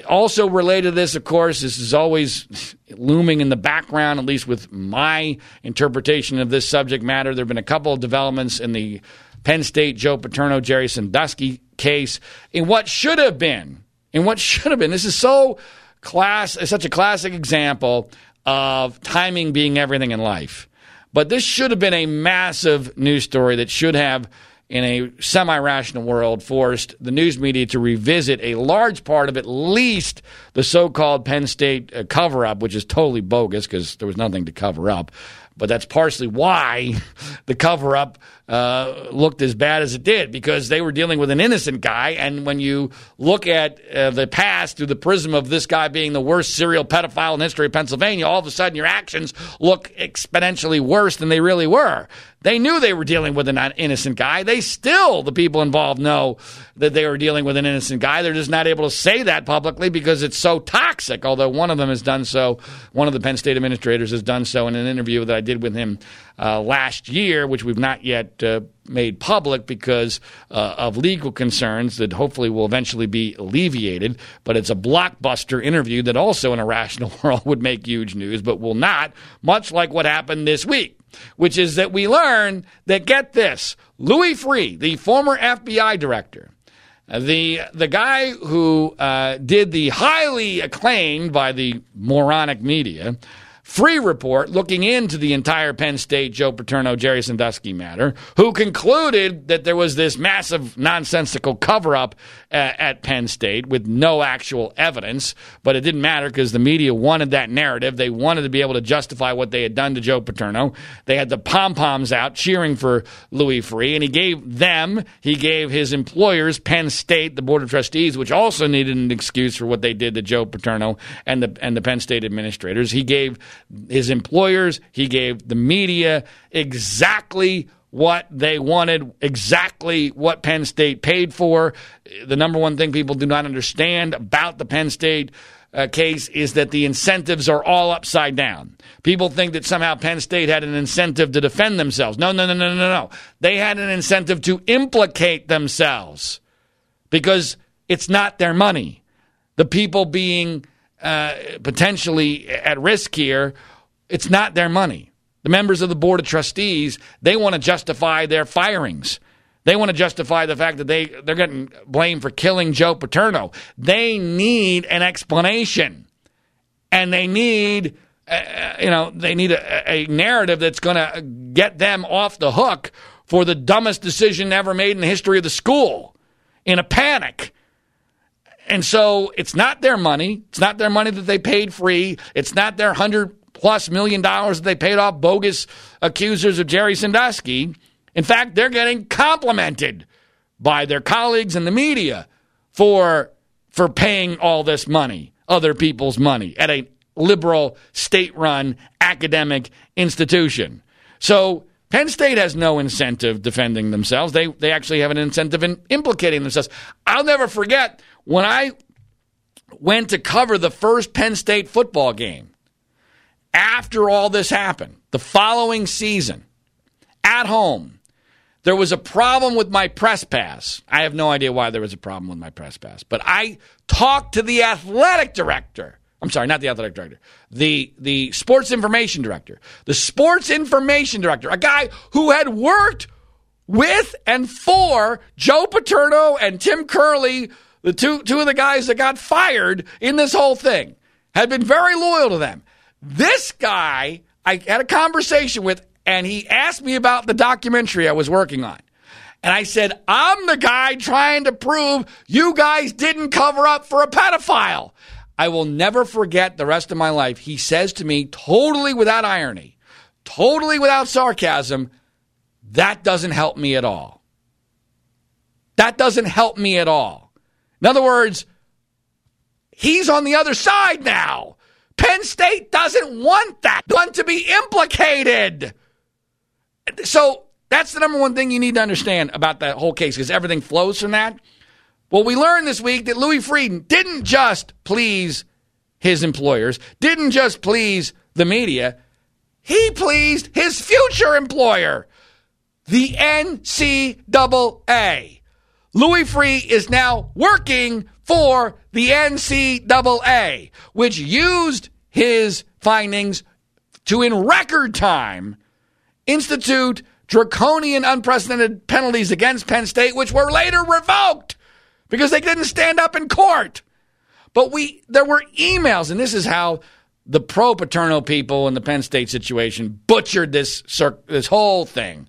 B: Also related to this, of course, this is always looming in the background, at least with my interpretation of this subject matter. There have been a couple of developments in the Penn State Joe Paterno, Jerry Sandusky case in what should have been, in what should have been. This is so class, such a classic example of timing being everything in life. But this should have been a massive news story that should have, in a semi rational world, forced the news media to revisit a large part of at least the so called Penn State uh, cover up, which is totally bogus because there was nothing to cover up. But that's partially why the cover up uh, looked as bad as it did because they were dealing with an innocent guy. And when you look at uh, the past through the prism of this guy being the worst serial pedophile in history of Pennsylvania, all of a sudden your actions look exponentially worse than they really were. They knew they were dealing with an innocent guy. They still, the people involved, know that they were dealing with an innocent guy. They're just not able to say that publicly because it's so toxic. Although one of them has done so, one of the Penn State administrators has done so in an interview that I did with him uh, last year, which we've not yet uh, made public because uh, of legal concerns that hopefully will eventually be alleviated. But it's a blockbuster interview that also in a rational world would make huge news, but will not, much like what happened this week, which is that we learn that, get this, Louis Freeh, the former FBI director, the the guy who uh, did the highly acclaimed by the moronic media Freeh report looking into the entire Penn State Joe Paterno Jerry Sandusky matter, who concluded that there was this massive nonsensical cover up at, uh, at Penn State with no actual evidence, but it didn't matter because the media wanted that narrative. They wanted to be able to justify what they had done to Joe Paterno. They had the pom poms out cheering for Louis Freeh, and he gave them, he gave his employers, Penn State, the Board of Trustees, which also needed an excuse for what they did to Joe Paterno and the and the Penn State administrators. He gave his employers, he gave the media exactly what they wanted, exactly what Penn State paid for. The number one thing people do not understand about the Penn State uh, case is that the incentives are all upside down. People think that somehow Penn State had an incentive to defend themselves. No, no, no, no, no, no. They had an incentive to implicate themselves because it's not their money. The people being uh, potentially at risk here, it's not their money. The members of the Board of Trustees, they want to justify their firings. They want to justify the fact that they, they're getting blamed for killing Joe Paterno. They need an explanation. And they need, uh, you know, they need a, a narrative that's going to get them off the hook for the dumbest decision ever made in the history of the school in a panic. And so it's not their money. It's not their money that they paid Freeh. It's not their hundred plus million dollars that they paid off bogus accusers of Jerry Sandusky. In fact, they're getting complimented by their colleagues in the media for for paying all this money, other people's money at a liberal state-run academic institution. So Penn State has no incentive defending themselves. They they actually have an incentive in implicating themselves. I'll never forget when I went to cover the first Penn State football game after all this happened, the following season, at home, there was a problem with my press pass. I have no idea why there was a problem with my press pass, but I talked to the athletic director. I'm sorry, not the athletic director. The the sports information director. The sports information director, a guy who had worked with and for Joe Paterno and Tim Curley, the two two of the guys that got fired in this whole thing, had been very loyal to them. This guy, I had a conversation with, and he asked me about the documentary I was working on. And I said, I'm the guy trying to prove you guys didn't cover up for a pedophile. I will never forget the rest of my life. He says to me, totally without irony, totally without sarcasm, that doesn't help me at all. That doesn't help me at all. In other words, he's on the other side now. Penn State doesn't want that, one to be implicated. So that's the number one thing you need to understand about that whole case because everything flows from that. Well, we learned this week that Louis Frieden didn't just please his employers, didn't just please the media, he pleased his future employer, the NCAA. Louis Freeh is now working for the NCAA, which used his findings to, in record time, institute draconian, unprecedented penalties against Penn State, which were later revoked because they didn't stand up in court. But we, there were emails, and this is how the pro Paterno people in the Penn State situation butchered this this whole thing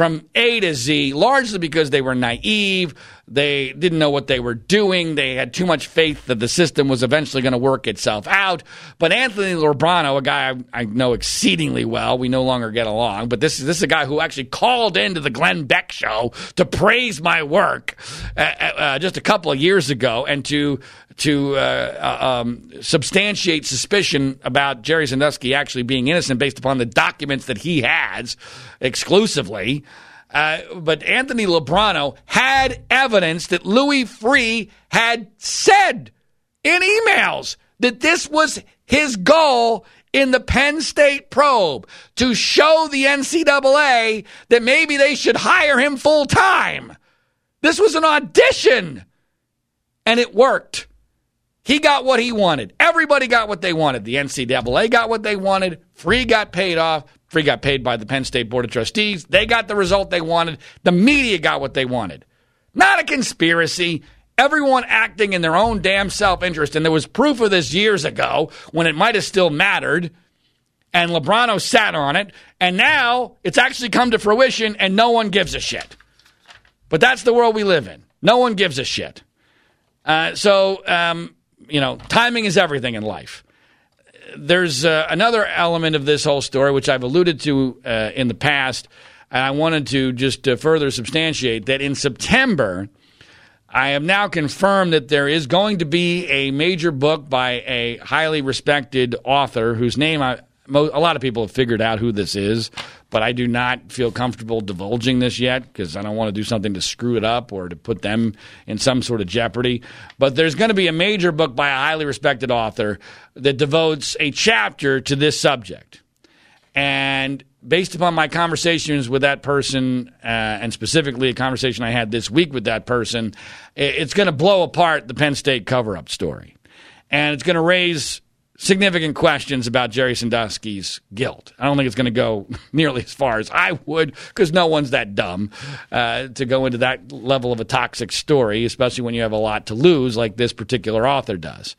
B: from A to Z, largely because they were naive. They didn't know what they were doing. They had too much faith that the system was eventually going to work itself out. But Anthony Lubrano, a guy I, I, know exceedingly well, we no longer get along, but this, this is a guy who actually called into the Glenn Beck show to praise my work uh, uh, just a couple of years ago and to to uh, uh, um, substantiate suspicion about Jerry Sandusky actually being innocent based upon the documents that he has exclusively. Uh, but Anthony Lubrano had evidence that Louis Freeh had said in emails that this was his goal in the Penn State probe to show the NCAA that maybe they should hire him full time. This was an audition, and it worked. He got what he wanted. Everybody got what they wanted. The NCAA got what they wanted. Freeh got paid off. Freeh got paid by the Penn State Board of Trustees. They got the result they wanted. The media got what they wanted. Not a conspiracy. Everyone acting in their own damn self interest. And there was proof of this years ago when it might have still mattered. And Lubrano sat on it. And now it's actually come to fruition and no one gives a shit. But that's the world we live in. No one gives a shit. Uh, so, um, you know, timing is everything in life. There's uh, another element of this whole story, which I've alluded to uh, in the past, and I wanted to just uh, further substantiate that in September, I have now confirmed that there is going to be a major book by a highly respected author whose name I, a lot of people have figured out who this is, but I do not feel comfortable divulging this yet because I don't want to do something to screw it up or to put them in some sort of jeopardy. But there's going to be a major book by a highly respected author that devotes a chapter to this subject. And based upon my conversations with that person, uh, and specifically a conversation I had this week with that person, it's going to blow apart the Penn State cover up story. And it's going to raise significant questions about Jerry Sandusky's guilt. I don't think it's going to go nearly as far as I would because no one's that dumb uh, to go into that level of a toxic story, especially when you have a lot to lose, like this particular author does.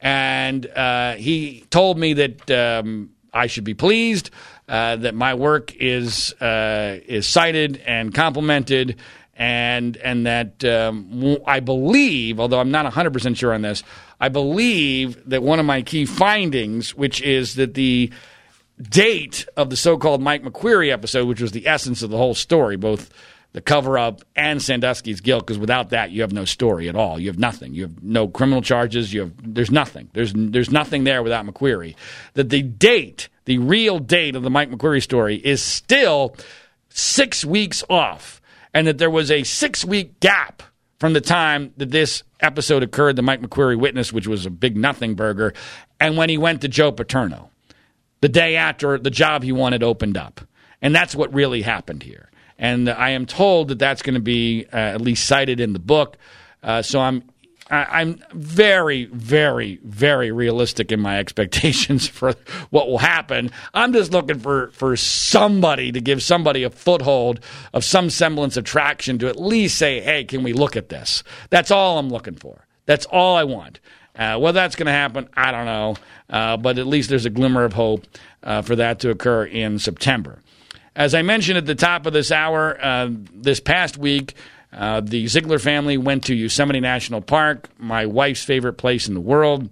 B: And uh, he told me that um, I should be pleased uh, that my work is uh, is cited and complimented and and that um, I believe, although I'm not 100 percent sure on this, I believe that one of my key findings, which is that the date of the so-called Mike McQueary episode, which was the essence of the whole story, both the cover up and Sandusky's guilt, because without that you have no story at all. You have nothing. You have no criminal charges. You have there's nothing. There's there's nothing there without McQueary. That the date, the real date of the Mike McQueary story, is still six weeks off, and that there was a six week gap from the time that this episode occurred, the Mike McQueary witness, which was a big nothing burger, and when he went to Joe Paterno, the day after the job he wanted opened up. And that's what really happened here. And I am told that that's going to be uh, at least cited in the book. Uh, so I'm I, am very, very, very realistic in my expectations for what will happen. I'm just looking for, for somebody to give somebody a foothold of some semblance of traction to at least say, hey, can we look at this? That's all I'm looking for. That's all I want. Uh, whether that's going to happen, I don't know. Uh, but at least there's a glimmer of hope uh, for that to occur in September. As I mentioned at the top of this hour, uh, this past week, uh, the Ziegler family went to Yosemite National Park, my wife's favorite place in the world.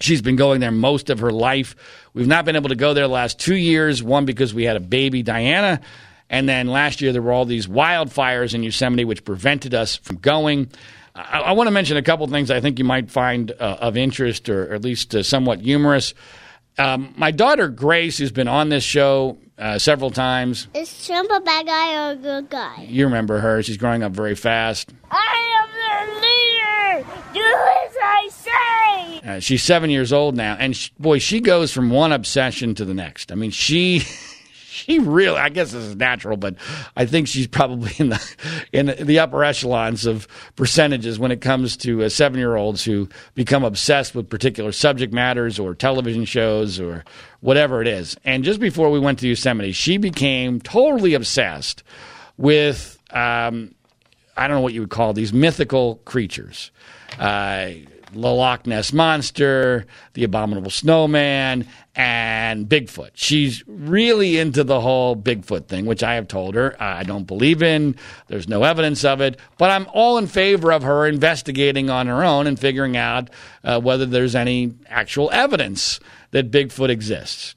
B: She's been going there most of her life. We've not been able to go there the last two years. One, because we had a baby, Diana. And then last year, there were all these wildfires in Yosemite, which prevented us from going. I, I want to mention a couple things I think you might find uh, of interest or, or at least uh, somewhat humorous. Um, my daughter Grace, who's been on this show uh, several times.
D: Is Trump a bad guy or a good guy?
B: You remember her. She's growing up very fast.
D: I am the leader. Do as I say.
B: Uh, she's seven years old now. And she, boy, she goes from one obsession to the next. I mean, she. she really, I guess this is natural, but I think she's probably in the in the upper echelons of percentages when it comes to uh, seven year olds who become obsessed with particular subject matters or television shows or whatever it is. And just before we went to Yosemite, she became totally obsessed with um, I don't know what you would call these mythical creatures. Uh, the Loch Ness Monster, the Abominable Snowman, and Bigfoot. She's really into the whole Bigfoot thing, which I have told her I don't believe in. There's no evidence of it. But I'm all in favor of her investigating on her own and figuring out uh, whether there's any actual evidence that Bigfoot exists.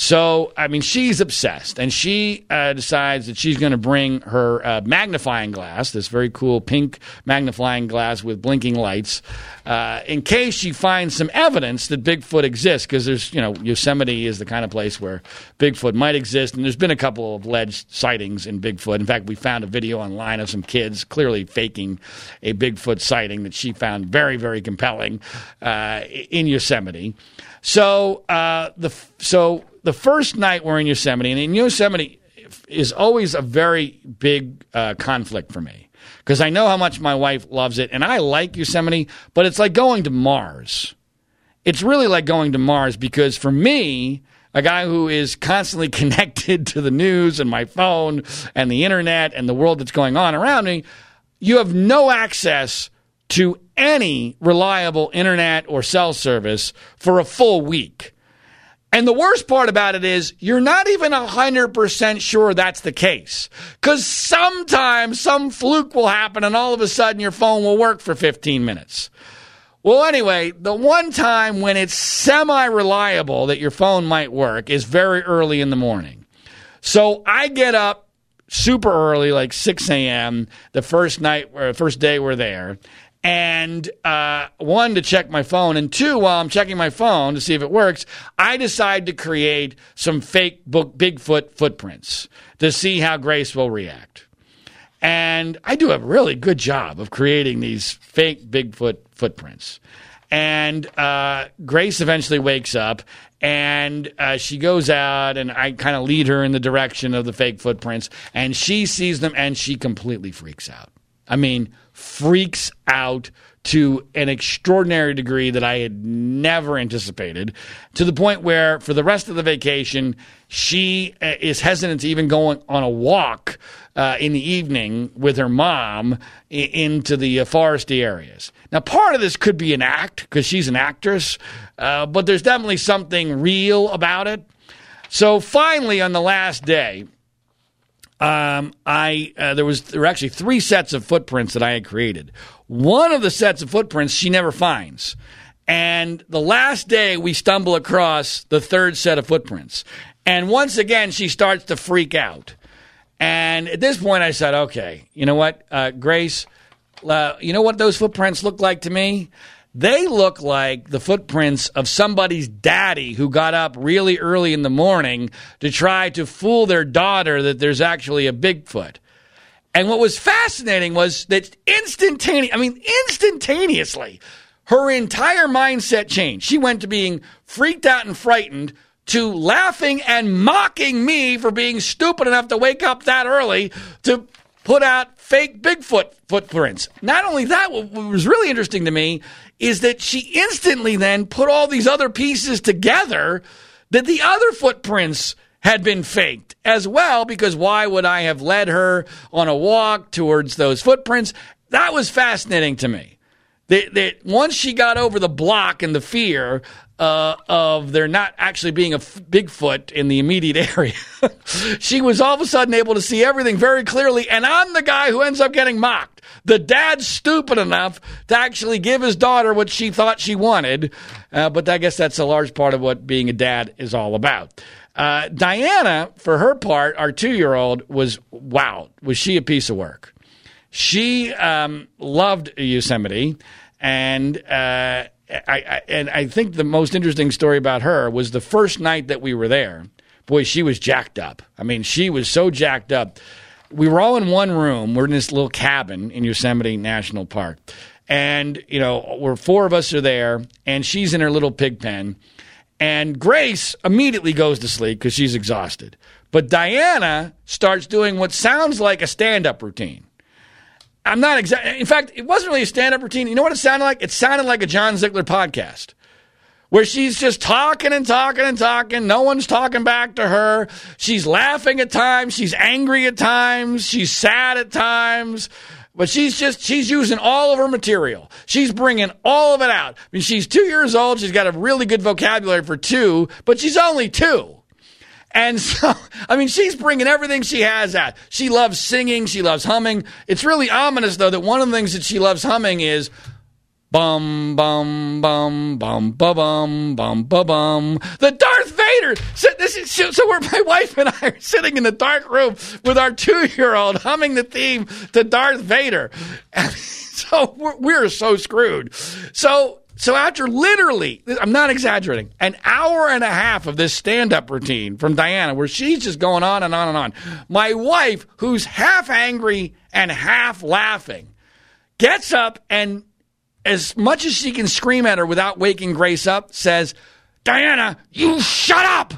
B: So, I mean, she's obsessed, and she uh, decides that she's going to bring her uh, magnifying glass, this very cool pink magnifying glass with blinking lights, uh, in case she finds some evidence that Bigfoot exists. Because there's, you know, Yosemite is the kind of place where Bigfoot might exist, and there's been a couple of alleged sightings in Bigfoot. In fact, we found a video online of some kids clearly faking a Bigfoot sighting that she found very, very compelling uh, in Yosemite. So uh, the so the first night we're in Yosemite, and in Yosemite is always a very big uh, conflict for me because I know how much my wife loves it, and I like Yosemite, but it's like going to Mars. It's really like going to Mars because for me, a guy who is constantly connected to the news and my phone and the internet and the world that's going on around me, you have no access to any reliable internet or cell service for a full week. And the worst part about it is you're not even 100% sure that's the case. Because sometimes some fluke will happen and all of a sudden your phone will work for 15 minutes. Well, anyway, the one time when it's semi reliable that your phone might work is very early in the morning. So I get up super early, like 6 a.m., the first night, or first day we're there. And uh, one, to check my phone. And two, while I'm checking my phone to see if it works, I decide to create some fake book, Bigfoot footprints to see how Grace will react. And I do a really good job of creating these fake Bigfoot footprints. And uh, Grace eventually wakes up and uh, she goes out, and I kind of lead her in the direction of the fake footprints. And she sees them and she completely freaks out. I mean, freaks out to an extraordinary degree that I had never anticipated, to the point where for the rest of the vacation, she uh, is hesitant to even go on a walk uh, in the evening with her mom into the uh, foresty areas. Now, part of this could be an act because she's an actress, uh, but there's definitely something real about it. So finally, on the last day, um, I uh, there was there were actually three sets of footprints that I had created. One of the sets of footprints she never finds. And the last day we stumble across the third set of footprints. And once again she starts to freak out. And at this point I said, "Okay, you know what, uh, Grace, uh, you know what those footprints look like to me? They look like the footprints of somebody's daddy who got up really early in the morning to try to fool their daughter that there's actually a Bigfoot. And what was fascinating was that instantaneously, I mean, instantaneously, her entire mindset changed. She went to being freaked out and frightened to laughing and mocking me for being stupid enough to wake up that early to put out fake Bigfoot footprints. Not only that, what was really interesting to me is that she instantly then put all these other pieces together that the other footprints had been faked as well, because why would I have led her on a walk towards those footprints? That was fascinating to me. That, that once she got over the block and the fear uh, of there not actually being a f- Bigfoot in the immediate area, she was all of a sudden able to see everything very clearly. And I'm the guy who ends up getting mocked. The dad's stupid enough to actually give his daughter what she thought she wanted. Uh, but I guess that's a large part of what being a dad is all about. Uh, Diana, for her part, our two year old, was wow, was she a piece of work? She um, loved Yosemite, and uh, I, I, and I think the most interesting story about her was the first night that we were there. Boy, she was jacked up. I mean, she was so jacked up. We were all in one room. We're in this little cabin in Yosemite National Park, and you know, we're four of us are there, and she's in her little pig pen, and Grace immediately goes to sleep because she's exhausted. But Diana starts doing what sounds like a stand-up routine. I'm not exactly. In fact, it wasn't really a stand-up routine. You know what it sounded like? It sounded like a John Ziegler podcast, where she's just talking and talking and talking. No one's talking back to her. She's laughing at times. She's angry at times. She's sad at times. But she's just, she's using all of her material. She's bringing all of it out. I mean, she's two years old. She's got a really good vocabulary for two, but she's only two. And so, I mean, she's bringing everything she has out. She loves singing. She loves humming. It's really ominous, though, that one of the things that she loves humming is bum, bum, bum, bum, bum, bum, bum, bum, bum. The Darth Vader. So, this is, so where my wife and I are sitting in the dark room with our two-year-old humming the theme to Darth Vader. And so we're, we're so screwed. So so after literally, I'm not exaggerating, an hour and a half of this stand-up routine from Diana, where she's just going on and on and on, my wife, who's half angry and half laughing, gets up and, as much as she can scream at her without waking Grace up, says, Diana, you shut up.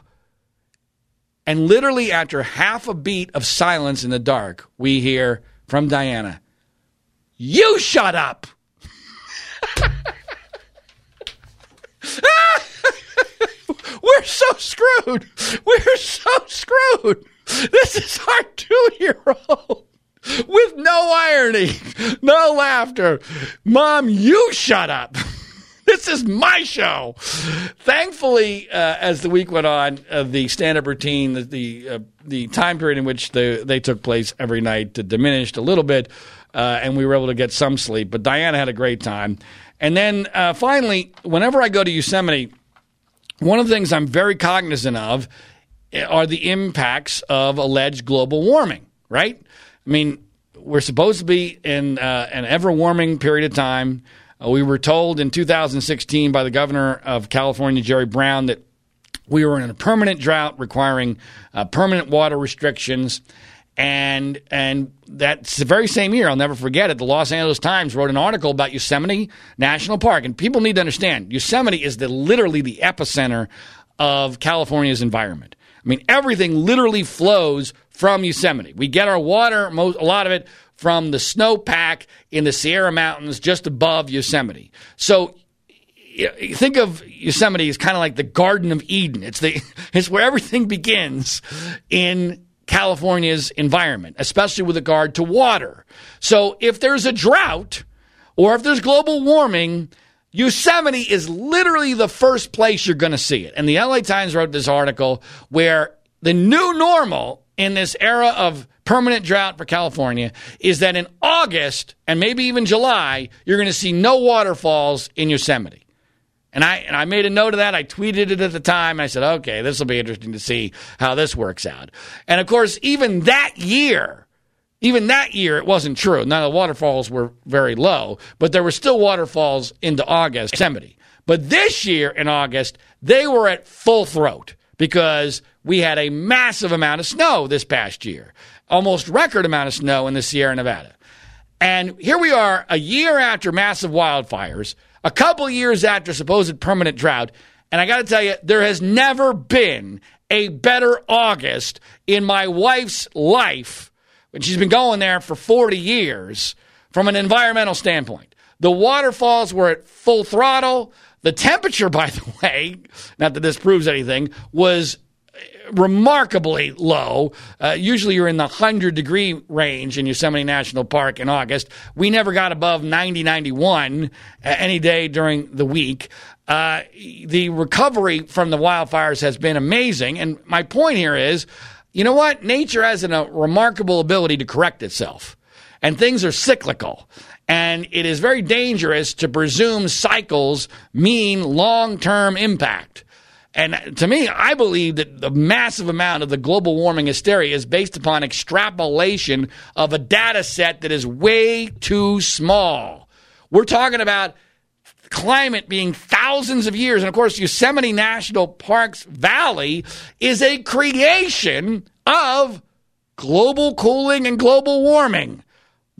B: And literally, after half a beat of silence in the dark, we hear from Diana, You shut up. We're so screwed. We're so screwed. This is our two year old with no irony, no laughter. Mom, you shut up. This is my show. Thankfully, uh, as the week went on, uh, the stand-up routine, the the, uh, the time period in which the, they took place every night diminished a little bit, uh, and we were able to get some sleep. But Diana had a great time. And then uh, finally, whenever I go to Yosemite, one of the things I'm very cognizant of are the impacts of alleged global warming, right? I mean, we're supposed to be in uh, an ever warming period of time. Uh, we were told in 2016 by the governor of California, Jerry Brown, that we were in a permanent drought requiring uh, permanent water restrictions. And and that's the very same year, I'll never forget it. The Los Angeles Times wrote an article about Yosemite National Park, and people need to understand Yosemite is the literally the epicenter of California's environment. I mean, everything literally flows from Yosemite. We get our water, most, a lot of it from the snowpack in the Sierra Mountains just above Yosemite. So think of Yosemite as kind of like the Garden of Eden. It's the it's where everything begins in California's environment, especially with regard to water. So if there's a drought or if there's global warming, Yosemite is literally the first place you're going to see it. And the LA Times wrote this article where the new normal in this era of permanent drought for California is that in August and maybe even July, you're going to see no waterfalls in Yosemite. And I and I made a note of that. I tweeted it at the time. I said, "Okay, this will be interesting to see how this works out." And of course, even that year, even that year, it wasn't true. Now the waterfalls were very low, but there were still waterfalls into August, Yosemite. But this year in August, they were at full throat because we had a massive amount of snow this past year, almost record amount of snow in the Sierra Nevada. And here we are a year after massive wildfires, a couple years after supposed permanent drought. And I got to tell you, there has never been a better August in my wife's life when she's been going there for 40 years from an environmental standpoint. The waterfalls were at full throttle. The temperature, by the way, not that this proves anything, was remarkably low. Uh, usually you're in the 100 degree range in Yosemite National Park in August. We never got above 90, 91 uh, any day during the week. Uh, the recovery from the wildfires has been amazing. And my point here is you know what? Nature has a remarkable ability to correct itself, and things are cyclical. And it is very dangerous to presume cycles mean long term impact. And to me, I believe that the massive amount of the global warming hysteria is based upon extrapolation of a data set that is way too small. We're talking about climate being thousands of years. And of course, Yosemite National Park's valley is a creation of global cooling and global warming.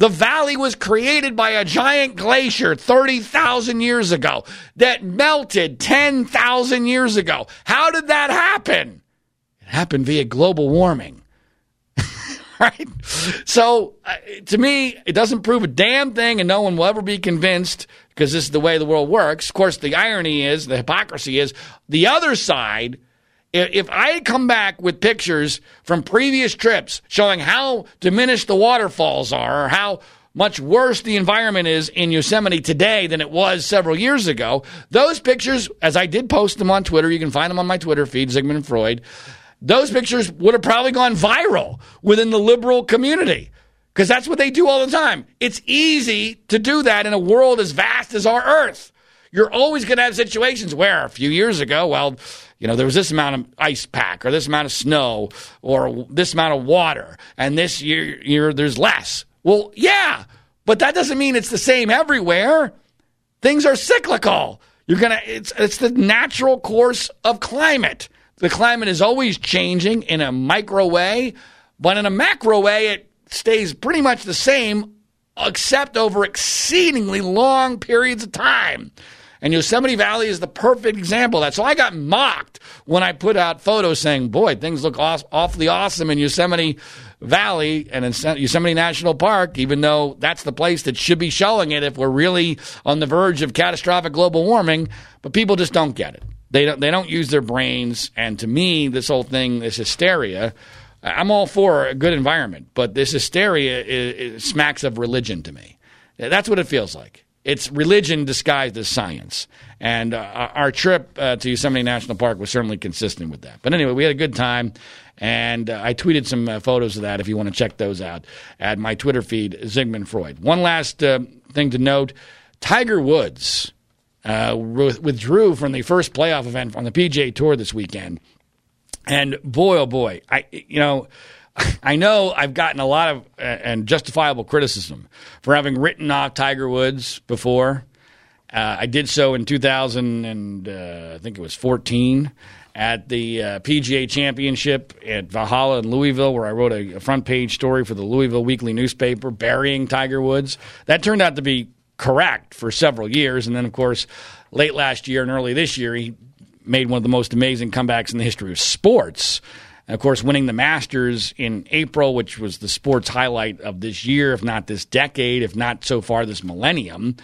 B: The valley was created by a giant glacier 30,000 years ago that melted 10,000 years ago. How did that happen? It happened via global warming. right? So, uh, to me, it doesn't prove a damn thing, and no one will ever be convinced because this is the way the world works. Of course, the irony is, the hypocrisy is, the other side if I had come back with pictures from previous trips showing how diminished the waterfalls are or how much worse the environment is in Yosemite today than it was several years ago, those pictures, as I did post them on Twitter, you can find them on my Twitter feed, Zygmunt and Freud, those pictures would have probably gone viral within the liberal community because that's what they do all the time. It's easy to do that in a world as vast as our Earth. You're always going to have situations where a few years ago, well, you know, there was this amount of ice pack or this amount of snow or this amount of water, and this year, year there's less. Well, yeah, but that doesn't mean it's the same everywhere. Things are cyclical. You're gonna it's it's the natural course of climate. The climate is always changing in a micro way, but in a macro way, it stays pretty much the same, except over exceedingly long periods of time. And Yosemite Valley is the perfect example. That's so I got mocked when I put out photos saying, "Boy, things look aw- awfully awesome in Yosemite Valley and in Yosemite National Park." Even though that's the place that should be showing it if we're really on the verge of catastrophic global warming, but people just don't get it. They don't. They don't use their brains. And to me, this whole thing, this hysteria. I'm all for a good environment, but this hysteria is smacks of religion to me. That's what it feels like. It's religion disguised as science. And uh, our trip uh, to Yosemite National Park was certainly consistent with that. But anyway, we had a good time. And uh, I tweeted some uh, photos of that if you want to check those out at my Twitter feed, ZigManFreud. One last uh, thing to note Tiger Woods uh, withdrew from the first playoff event on the PGA Tour this weekend. And boy, oh boy, I, you know, I know I've gotten a lot of uh, and justifiable criticism for having written off Tiger Woods before. Uh, I did so in 2000 and uh, I think it was 14 at the uh, PGA Championship at Valhalla in Louisville, where I wrote a, a front page story for the Louisville Weekly newspaper burying Tiger Woods. That turned out to be correct for several years, and then of course, late last year and early this year, he made one of the most amazing comebacks in the history of sports and of course, winning the Masters in April, which was the sports highlight of this year, if not this decade, if not so far this millennium.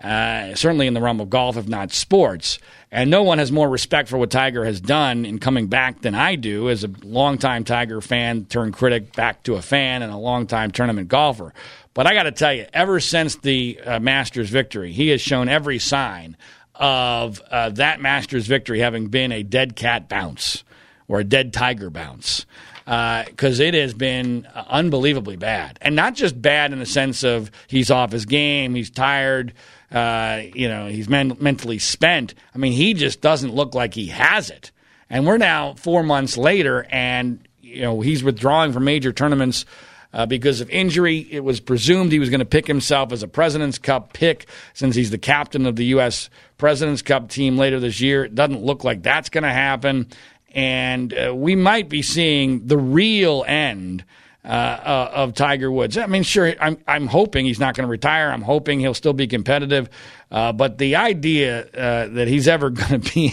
B: Uh, certainly in the realm of golf, if not sports. And no one has more respect for what Tiger has done in coming back than I do as a longtime Tiger fan turned critic back to a fan and a longtime tournament golfer. But I got to tell you, ever since the uh, Masters victory, he has shown every sign of uh, that Masters victory having been a dead cat bounce or a dead tiger bounce because uh, it has been unbelievably bad, and not just bad in the sense of he's off his game, he's tired, uh, you know, he's men- mentally spent. I mean, he just doesn't look like he has it. And we're now four months later, and you know he's withdrawing from major tournaments. Uh, because of injury. It was presumed he was going to pick himself as a President's Cup pick since he's the captain of the U.S. President's Cup team later this year. It doesn't look like that's going to happen and uh, we might be seeing the real end uh, uh, of Tiger Woods. I mean, sure, I'm, I'm hoping he's not going to retire. I'm hoping he'll still be competitive. Uh, but the idea uh, that he's ever going to be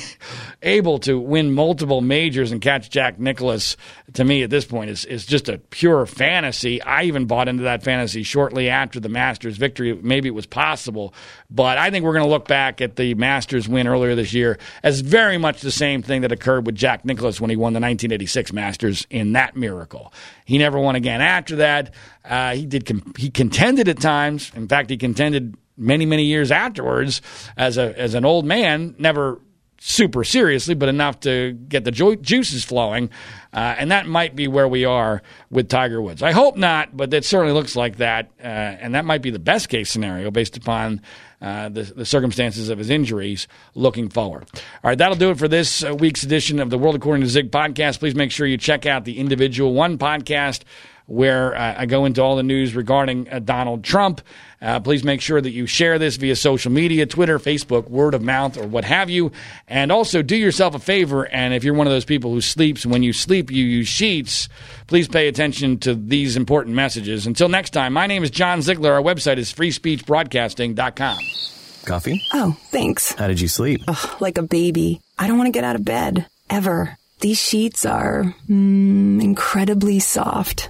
B: able to win multiple majors and catch Jack Nicklaus, to me at this point, is, is just a pure fantasy. I even bought into that fantasy shortly after the Masters victory. Maybe it was possible. But I think we're going to look back at the Masters win earlier this year as very much the same thing that occurred with Jack Nicklaus when he won the 1986 Masters in that miracle. He never won again after that. Uh, he did. Com- he contended at times. In fact, he contended many many years afterwards as a as an old man, never super seriously, but enough to get the ju- juices flowing. Uh, and that might be where we are with Tiger Woods. I hope not, but it certainly looks like that. Uh, and that might be the best case scenario based upon uh, the, the, circumstances of his injuries looking forward. All right, that'll do it for this uh, week's edition of the World According to Zig podcast. Please make sure you check out the Individual One podcast where uh, I go into all the news regarding uh, Donald Trump. Uh, please make sure that you share this via social media, Twitter, Facebook, word of mouth, or what have you. And also do yourself a favor. And if you're one of those people who sleeps, when you sleep, you use sheets, please pay attention to these important messages. Until next time, my name is John Ziegler. Our website is freespeechbroadcasting.com.
E: Coffee?
A: Oh, thanks.
E: How did you sleep?
A: Ugh, like a baby. I don't want to get out of bed. Ever. These sheets are mm, incredibly soft.